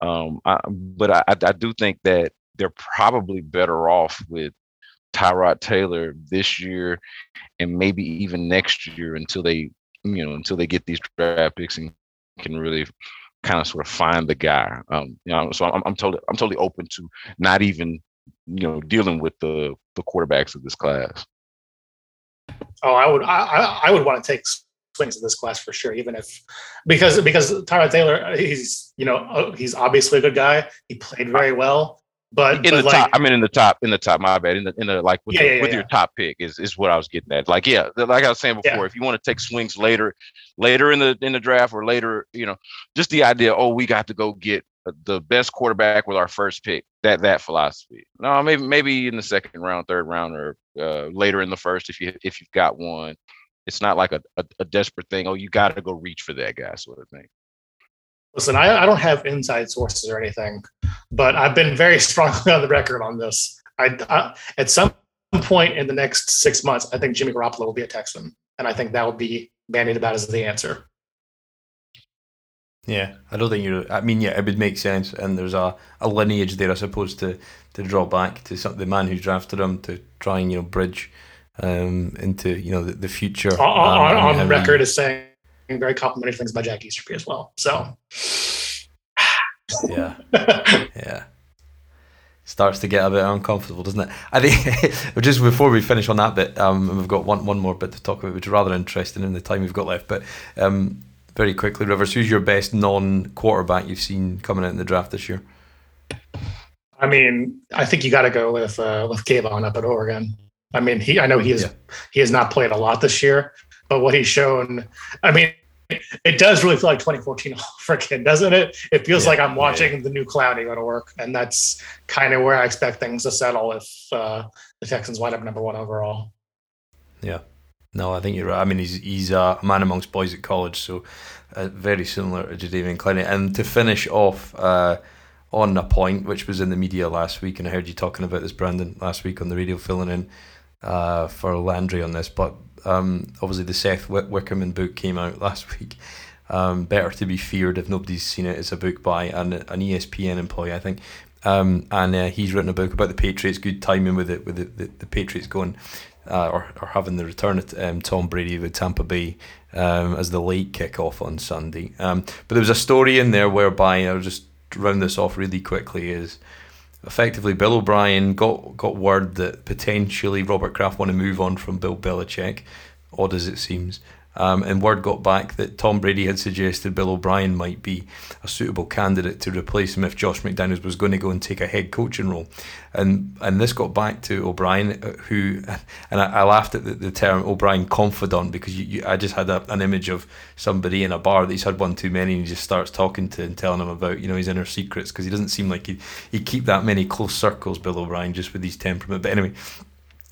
Um, I, but I, I do think that they're probably better off with Tyrod Taylor this year and maybe even next year until they, you know, until they get these draft picks and can really kind of sort of find the guy. Um, you know, so I'm, I'm totally I'm totally open to not even you know dealing with the the quarterbacks of this class. Oh, I would I I would want to take swings in this class for sure, even if because because Tyrod Taylor he's you know uh, he's obviously a good guy. He played very well. But in but the like, top, I mean, in the top, in the top. My bad. In the in the like with, Yeah, the, yeah, with yeah, your top pick is is what I was getting at. Like, yeah, like I was saying before, if you want to take swings later, later in the in the draft or later, you know, just the idea. Oh, we got to go get the best quarterback with our first pick. That that philosophy. No, maybe maybe in the second round, third round, or uh, later in the first if you if you've got one. It's not like a, a, a desperate thing. Oh, you got to go reach for that guy, sort of thing. Listen, I, I don't have inside sources or anything, but I've been very strongly on the record on this. I, I at some point in the next six months, I think Jimmy Garoppolo will be a Texan, and I think that would be bandied about as the answer. Yeah, I don't think you're. I mean, yeah, it would make sense, and there's a, a lineage there, I suppose, to to draw back to some, the man who drafted him to try and you know bridge um, into you know the, the future. On, um, on, on record as saying very complimentary things about Jack Easterby as well. So, Yeah, yeah. Starts to get a bit uncomfortable, doesn't it? I think just before we finish on that bit, um, we've got one one more bit to talk about, which is rather interesting in the time we've got left. But um, very quickly, Rivers, who's your best non-quarterback you've seen coming out in the draft this year? I mean, I think you got to go with uh, with Kayvon up at Oregon. I mean, he I know he has Yeah. he has not played a lot this year, but what he's shown, I mean, it does really feel like 2014 all over again, doesn't it? It feels Yeah, like I'm yeah, watching the new Clowney go to work, and that's kind of where I expect things to settle if uh, the Texans wind up number one overall. Yeah. No, I think you're right. I mean, he's he's a man amongst boys at college, so uh, very similar to Jadeveon Clowney. And to finish off uh, on a point which was in the media last week, and I heard you talking about this, Brandon, last week on the radio, filling in uh, for Landry on this. But um, obviously, the Seth Wick- Wickersham book came out last week. Um, Better to be feared if nobody's seen it. It's a book by an, an ESPN employee, I think. Um, and uh, he's written a book about the Patriots. Good timing with it, with the, the, the Patriots going uh, or, or having the return of um, Tom Brady with Tampa Bay um, as the late kickoff on Sunday. Um, but there was a story in there whereby I'll just round this off really quickly. Is effectively Bill O'Brien got got word that potentially Robert Kraft want to move on from Bill Belichick, odd as it seems. Um, and word got back that Tom Brady had suggested Bill O'Brien might be a suitable candidate to replace him if Josh McDaniels was going to go and take a head coaching role. And and this got back to O'Brien, uh, who, and I, I laughed at the, the, term O'Brien confidant because you, you, I just had a, an image of somebody in a bar that he's had one too many and he just starts talking to and telling him about you know his inner secrets because he doesn't seem like he he keep that many close circles, Bill O'Brien, just with his temperament. But anyway,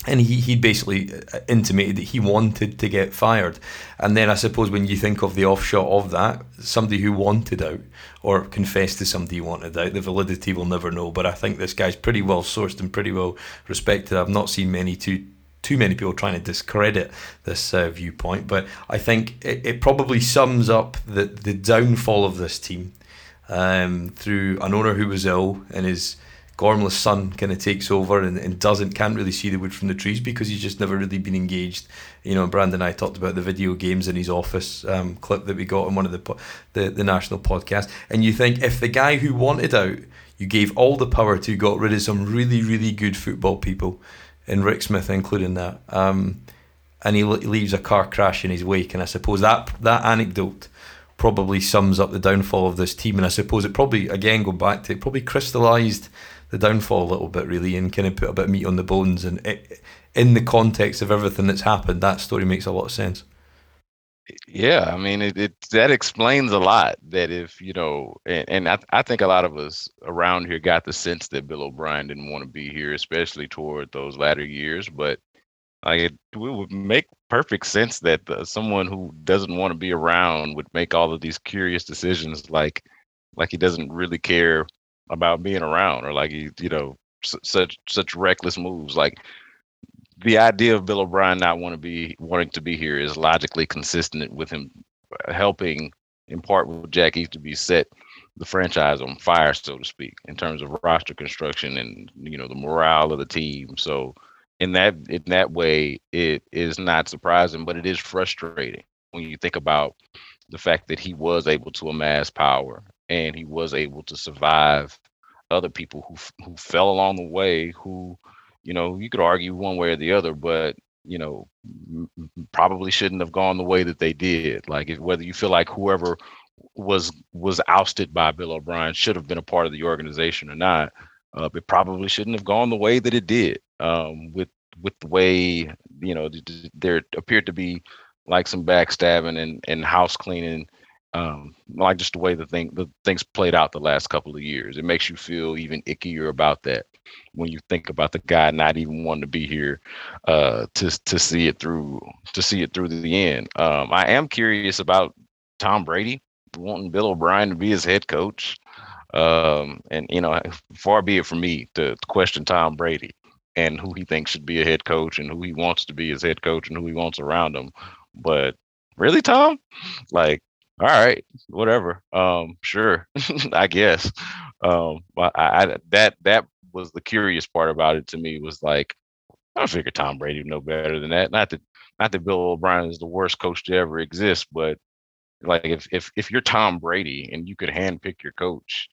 and he, he basically uh, intimated that he wanted to get fired. And then I suppose when you think of the offshot of that, somebody who wanted out or confessed to somebody who wanted out, the validity will never know. But I think this guy's pretty well sourced and pretty well respected. I've not seen many too too many people trying to discredit this uh, viewpoint, but I think it, it probably sums up the the downfall of this team um, through an owner who was ill and is Gormless son kind of takes over and, and doesn't can't really see the wood from the trees because he's just never really been engaged. You know, Brandon and I talked about the video games in his office um, clip that we got on one of the, the the national podcast, and you think if the guy who wanted out, you gave all the power to, got rid of some really really good football people, and Rick Smith including that, um, and he leaves a car crash in his wake, and I suppose that that anecdote probably sums up the downfall of this team, and I suppose it probably again go back to it probably crystallised the downfall a little bit, really, and kind of put a bit of meat on the bones. And it, in the context of everything that's happened, that story makes a lot of sense. Yeah, I mean, it, it that explains a lot. That if you know, and, and I, I think a lot of us around here got the sense that Bill O'Brien didn't want to be here, especially toward those latter years. But like, it, it would make perfect sense that someone who doesn't want to be around would make all of these curious decisions, like like he doesn't really care about being around or like you you know such such reckless moves like the idea of Bill O'Brien not want to be wanting to be here is logically consistent with him uh, helping in part with Jack Easterby set the franchise on fire, so to speak, in terms of roster construction and you know the morale of the team. So in that in that way, it is not surprising, but it is frustrating when you think about the fact that he was able to amass power and he was able to survive other people who who fell along the way who you know you could argue one way or the other but you know probably shouldn't have gone the way that they did. Like if, whether you feel like whoever was was ousted by Bill O'Brien should have been a part of the organization or not uh, it probably shouldn't have gone the way that it did um, with with the way you know there appeared to be like some backstabbing and, and house cleaning um, like just the way the thing the things played out the last couple of years. It makes you feel even ickier about that when you think about the guy not even wanting to be here uh, to to see it through to see it through to the end. Um, I am curious about Tom Brady wanting Bill O'Brien to be his head coach. Um, and you know, far be it from me to question Tom Brady and who he thinks should be a head coach and who he wants to be his head coach and who he wants around him. But really, Tom, like all right, whatever. Um, sure, I guess. Um, I, I, that that was the curious part about it to me was like, I don't figure Tom Brady would know better than that. Not that not that Bill O'Brien is the worst coach to ever exist, but like if if if you're Tom Brady and you could handpick your coach,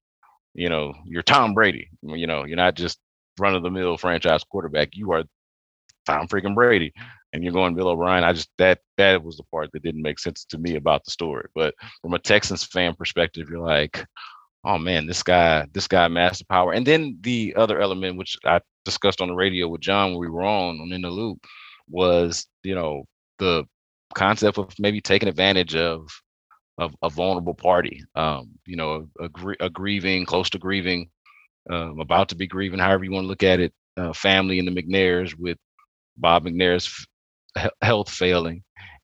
you know, you're Tom Brady. You know, you're not just run of the mill franchise quarterback. You are Tom freaking Brady and you're going Bill O'Brien. I just that that was the part that didn't make sense to me about the story. But from a Texans fan perspective, you're like, oh man, this guy, this guy, master power. And then the other element, which I discussed on the radio with John when we were on on in the loop, was you know the concept of maybe taking advantage of of a vulnerable party. Um, you know, a, a, grieving, close to grieving, um, about to be grieving, however you want to look at it, uh, family in the McNairs with Bob McNair's health failing,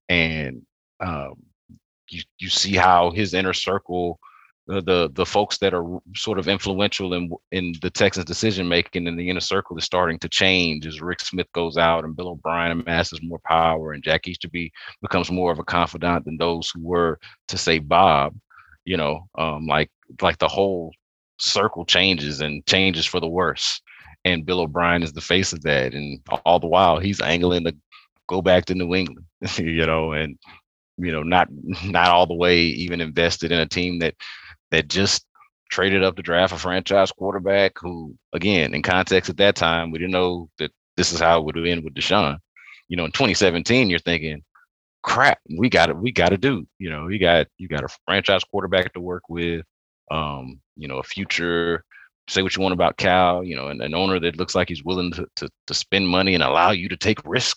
and um, you you see how his inner circle, the, the the folks that are sort of influential in in the Texans decision making in the inner circle is starting to change as Rick Smith goes out and Bill O'Brien amasses more power and Jack Easterby becomes more of a confidant than those who were to say Bob. You know, um, like like the whole circle changes and changes for the worse and Bill O'Brien is the face of that. And all the while, he's angling the go back to New England, you know, and you know, not not all the way even invested in a team that that just traded up to draft a franchise quarterback who, again, in context at that time, we didn't know that this is how it would end with Deshaun. You know, in 2017, you're thinking, crap, we got it, we got to do. You know, you got you got a franchise quarterback to work with, um, you know, a future. Say what you want about Cal, you know, and an owner that looks like he's willing to, to to spend money and allow you to take risk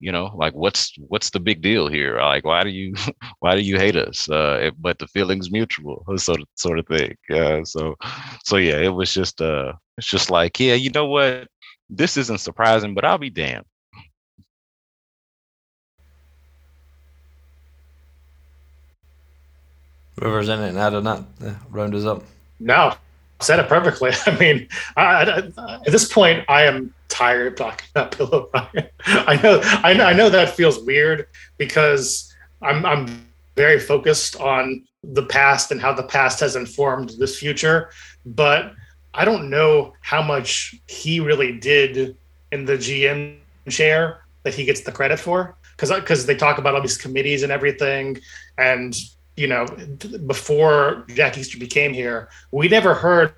you know like what's what's the big deal here? Like why do you why do you hate us? Uh but the feeling's mutual sort of sort of thing uh so so yeah it was just uh it's just like yeah you know what? This isn't surprising but i'll be damned. Rivers in it and add on that uh, round us up. No said it perfectly i mean I, I, at this point i am tired of talking about Bill O'Brien. I know, I know, I know that feels weird because I'm, I'm very focused on the past and how the past has informed this future, but I don't know how much he really did in the GM chair that he gets the credit for because because they talk about all these committees and everything and you know before Jack Easterby came here we never heard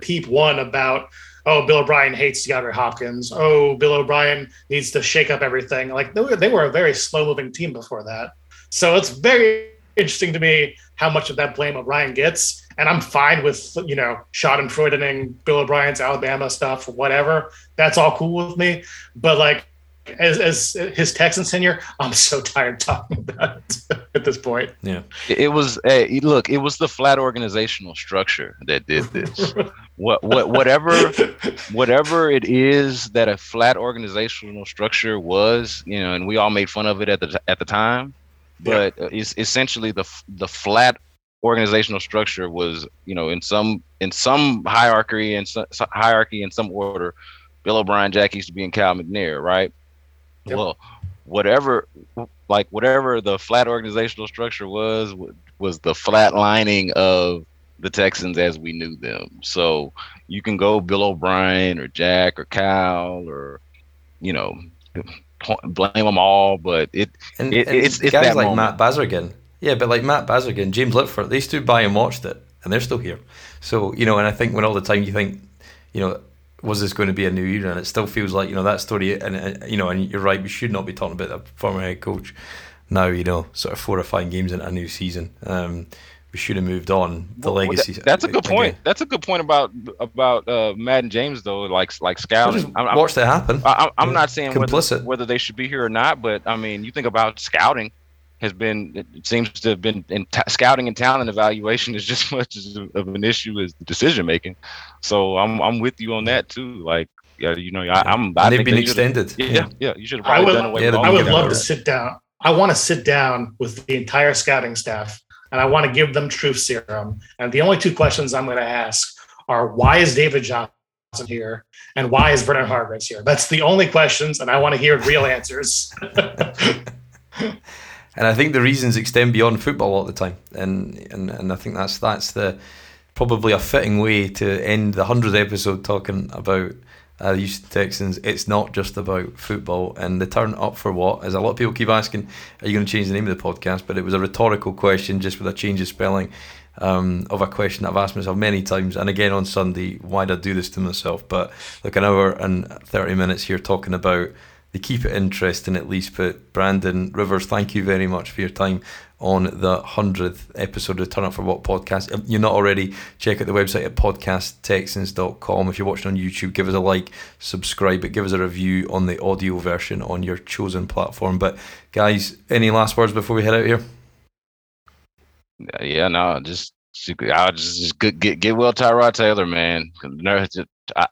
peep one about oh, Bill O'Brien hates DeAndre Hopkins. Oh, Bill O'Brien needs to shake up everything. Like they were, they were a very slow moving team before that. So it's very interesting to me how much of that blame O'Brien gets. And I'm fine with, you know, Schadenfreudening Bill O'Brien's Alabama stuff, whatever. That's all cool with me. But like, as, as his Texan tenure, I'm so tired talking about it at this point. Yeah, it was. Hey, look, it was the flat organizational structure that did this. what, what, whatever, whatever it is that a flat organizational structure was, you know, and we all made fun of it at the at the time, but uh, yeah. it's essentially the the flat organizational structure was, you know, in some in some hierarchy and hierarchy in some order. Bill O'Brien, Jack used to be, in Cal McNair, right? Yep. Well, whatever, like whatever the flat organizational structure was, was the flat lining of the Texans as we knew them. So you can go Bill O'Brien or Jack or Cal or, you know, blame them all, but it, and, it and it's, it's guys like moment. Matt Bazirgan. Yeah, but like Matt Bazirgan, James Liipfert, they stood by and watched it, and they're still here. So you know, and I think when all the time you think, you know, was this going to be a new era? And it still feels like you know that story. And uh, you know, and you're right. We should not be talking about the former head coach now. You know, sort of four or five games into a new season. Um, we should have moved on. The well, legacy. That, that's a good point. Again. That's a good point about about uh, Matt and James though. Like like scouting. I'm, watch that happen. I, am not saying whether, whether they should be here or not, but I mean, you think about scouting has been it seems to have been in t- scouting and talent evaluation is just as much of an issue as decision making. So I'm I'm with you on that too. Like yeah, you know, I, am they've been extended. Yeah, yeah, yeah, you should have probably would, done away. Yeah, I would love to sit down. I want to sit down with the entire scouting staff, and I want to give them truth serum. And the only two questions I'm going to ask are: Why is David Johnson here, and why is Vernon Hargreaves here? That's the only questions, and I want to hear real answers. and I think the reasons extend beyond football all the time, and and, and I think that's that's the probably a fitting way to end the hundredth episode talking about uh, Houston Texans. It's not just about football, and the turn up for what? As a lot of people keep asking, are you going to change the name of the podcast? But it was a rhetorical question, just with a change of spelling. Um, of a question I've asked myself many times, and again on Sunday, why did I do this to myself? But like an hour and 30 minutes here talking about they keep it interesting at least. But Brandon Rivers, thank you very much for your time on the 100th episode of Turn Up For What podcast. If you're not already, check out the website at podcasttexans.com. If you're watching on YouTube, give us a like, subscribe, but give us a review on the audio version on your chosen platform. But guys, any last words before we head out here? Yeah, no, just I'll just, just get, get get well Tyrod Taylor, man.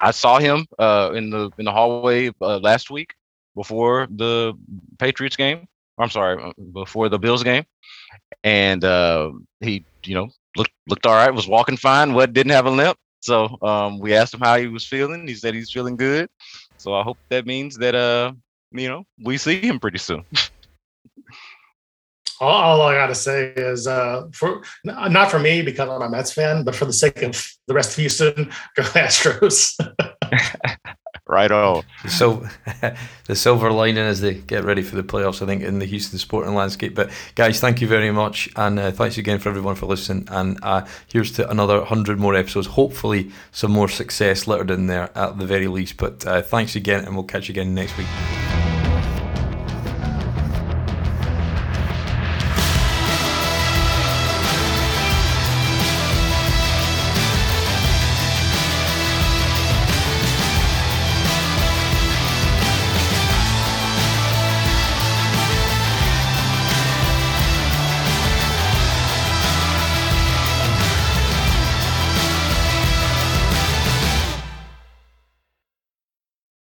I, saw him uh, in the in the hallway uh, last week before the Patriots game. I'm sorry, uh, before the Bills game, and uh, he, you know, looked looked all right. Was walking fine. What didn't have a limp. So um, we asked him how he was feeling. He said he's feeling good. So I hope that means that uh, you know, we see him pretty soon. all, all, I gotta say is, uh, for not for me because I'm a Mets fan, but for the sake of the rest of Houston, go Astros. right on. So the silver lining as they get ready for the playoffs, I think, in the Houston sporting landscape. But guys, thank you very much, and uh, thanks again for everyone for listening. And uh, here's to another hundred more episodes. Hopefully, some more success littered in there at the very least. But uh, thanks again, and we'll catch you again next week.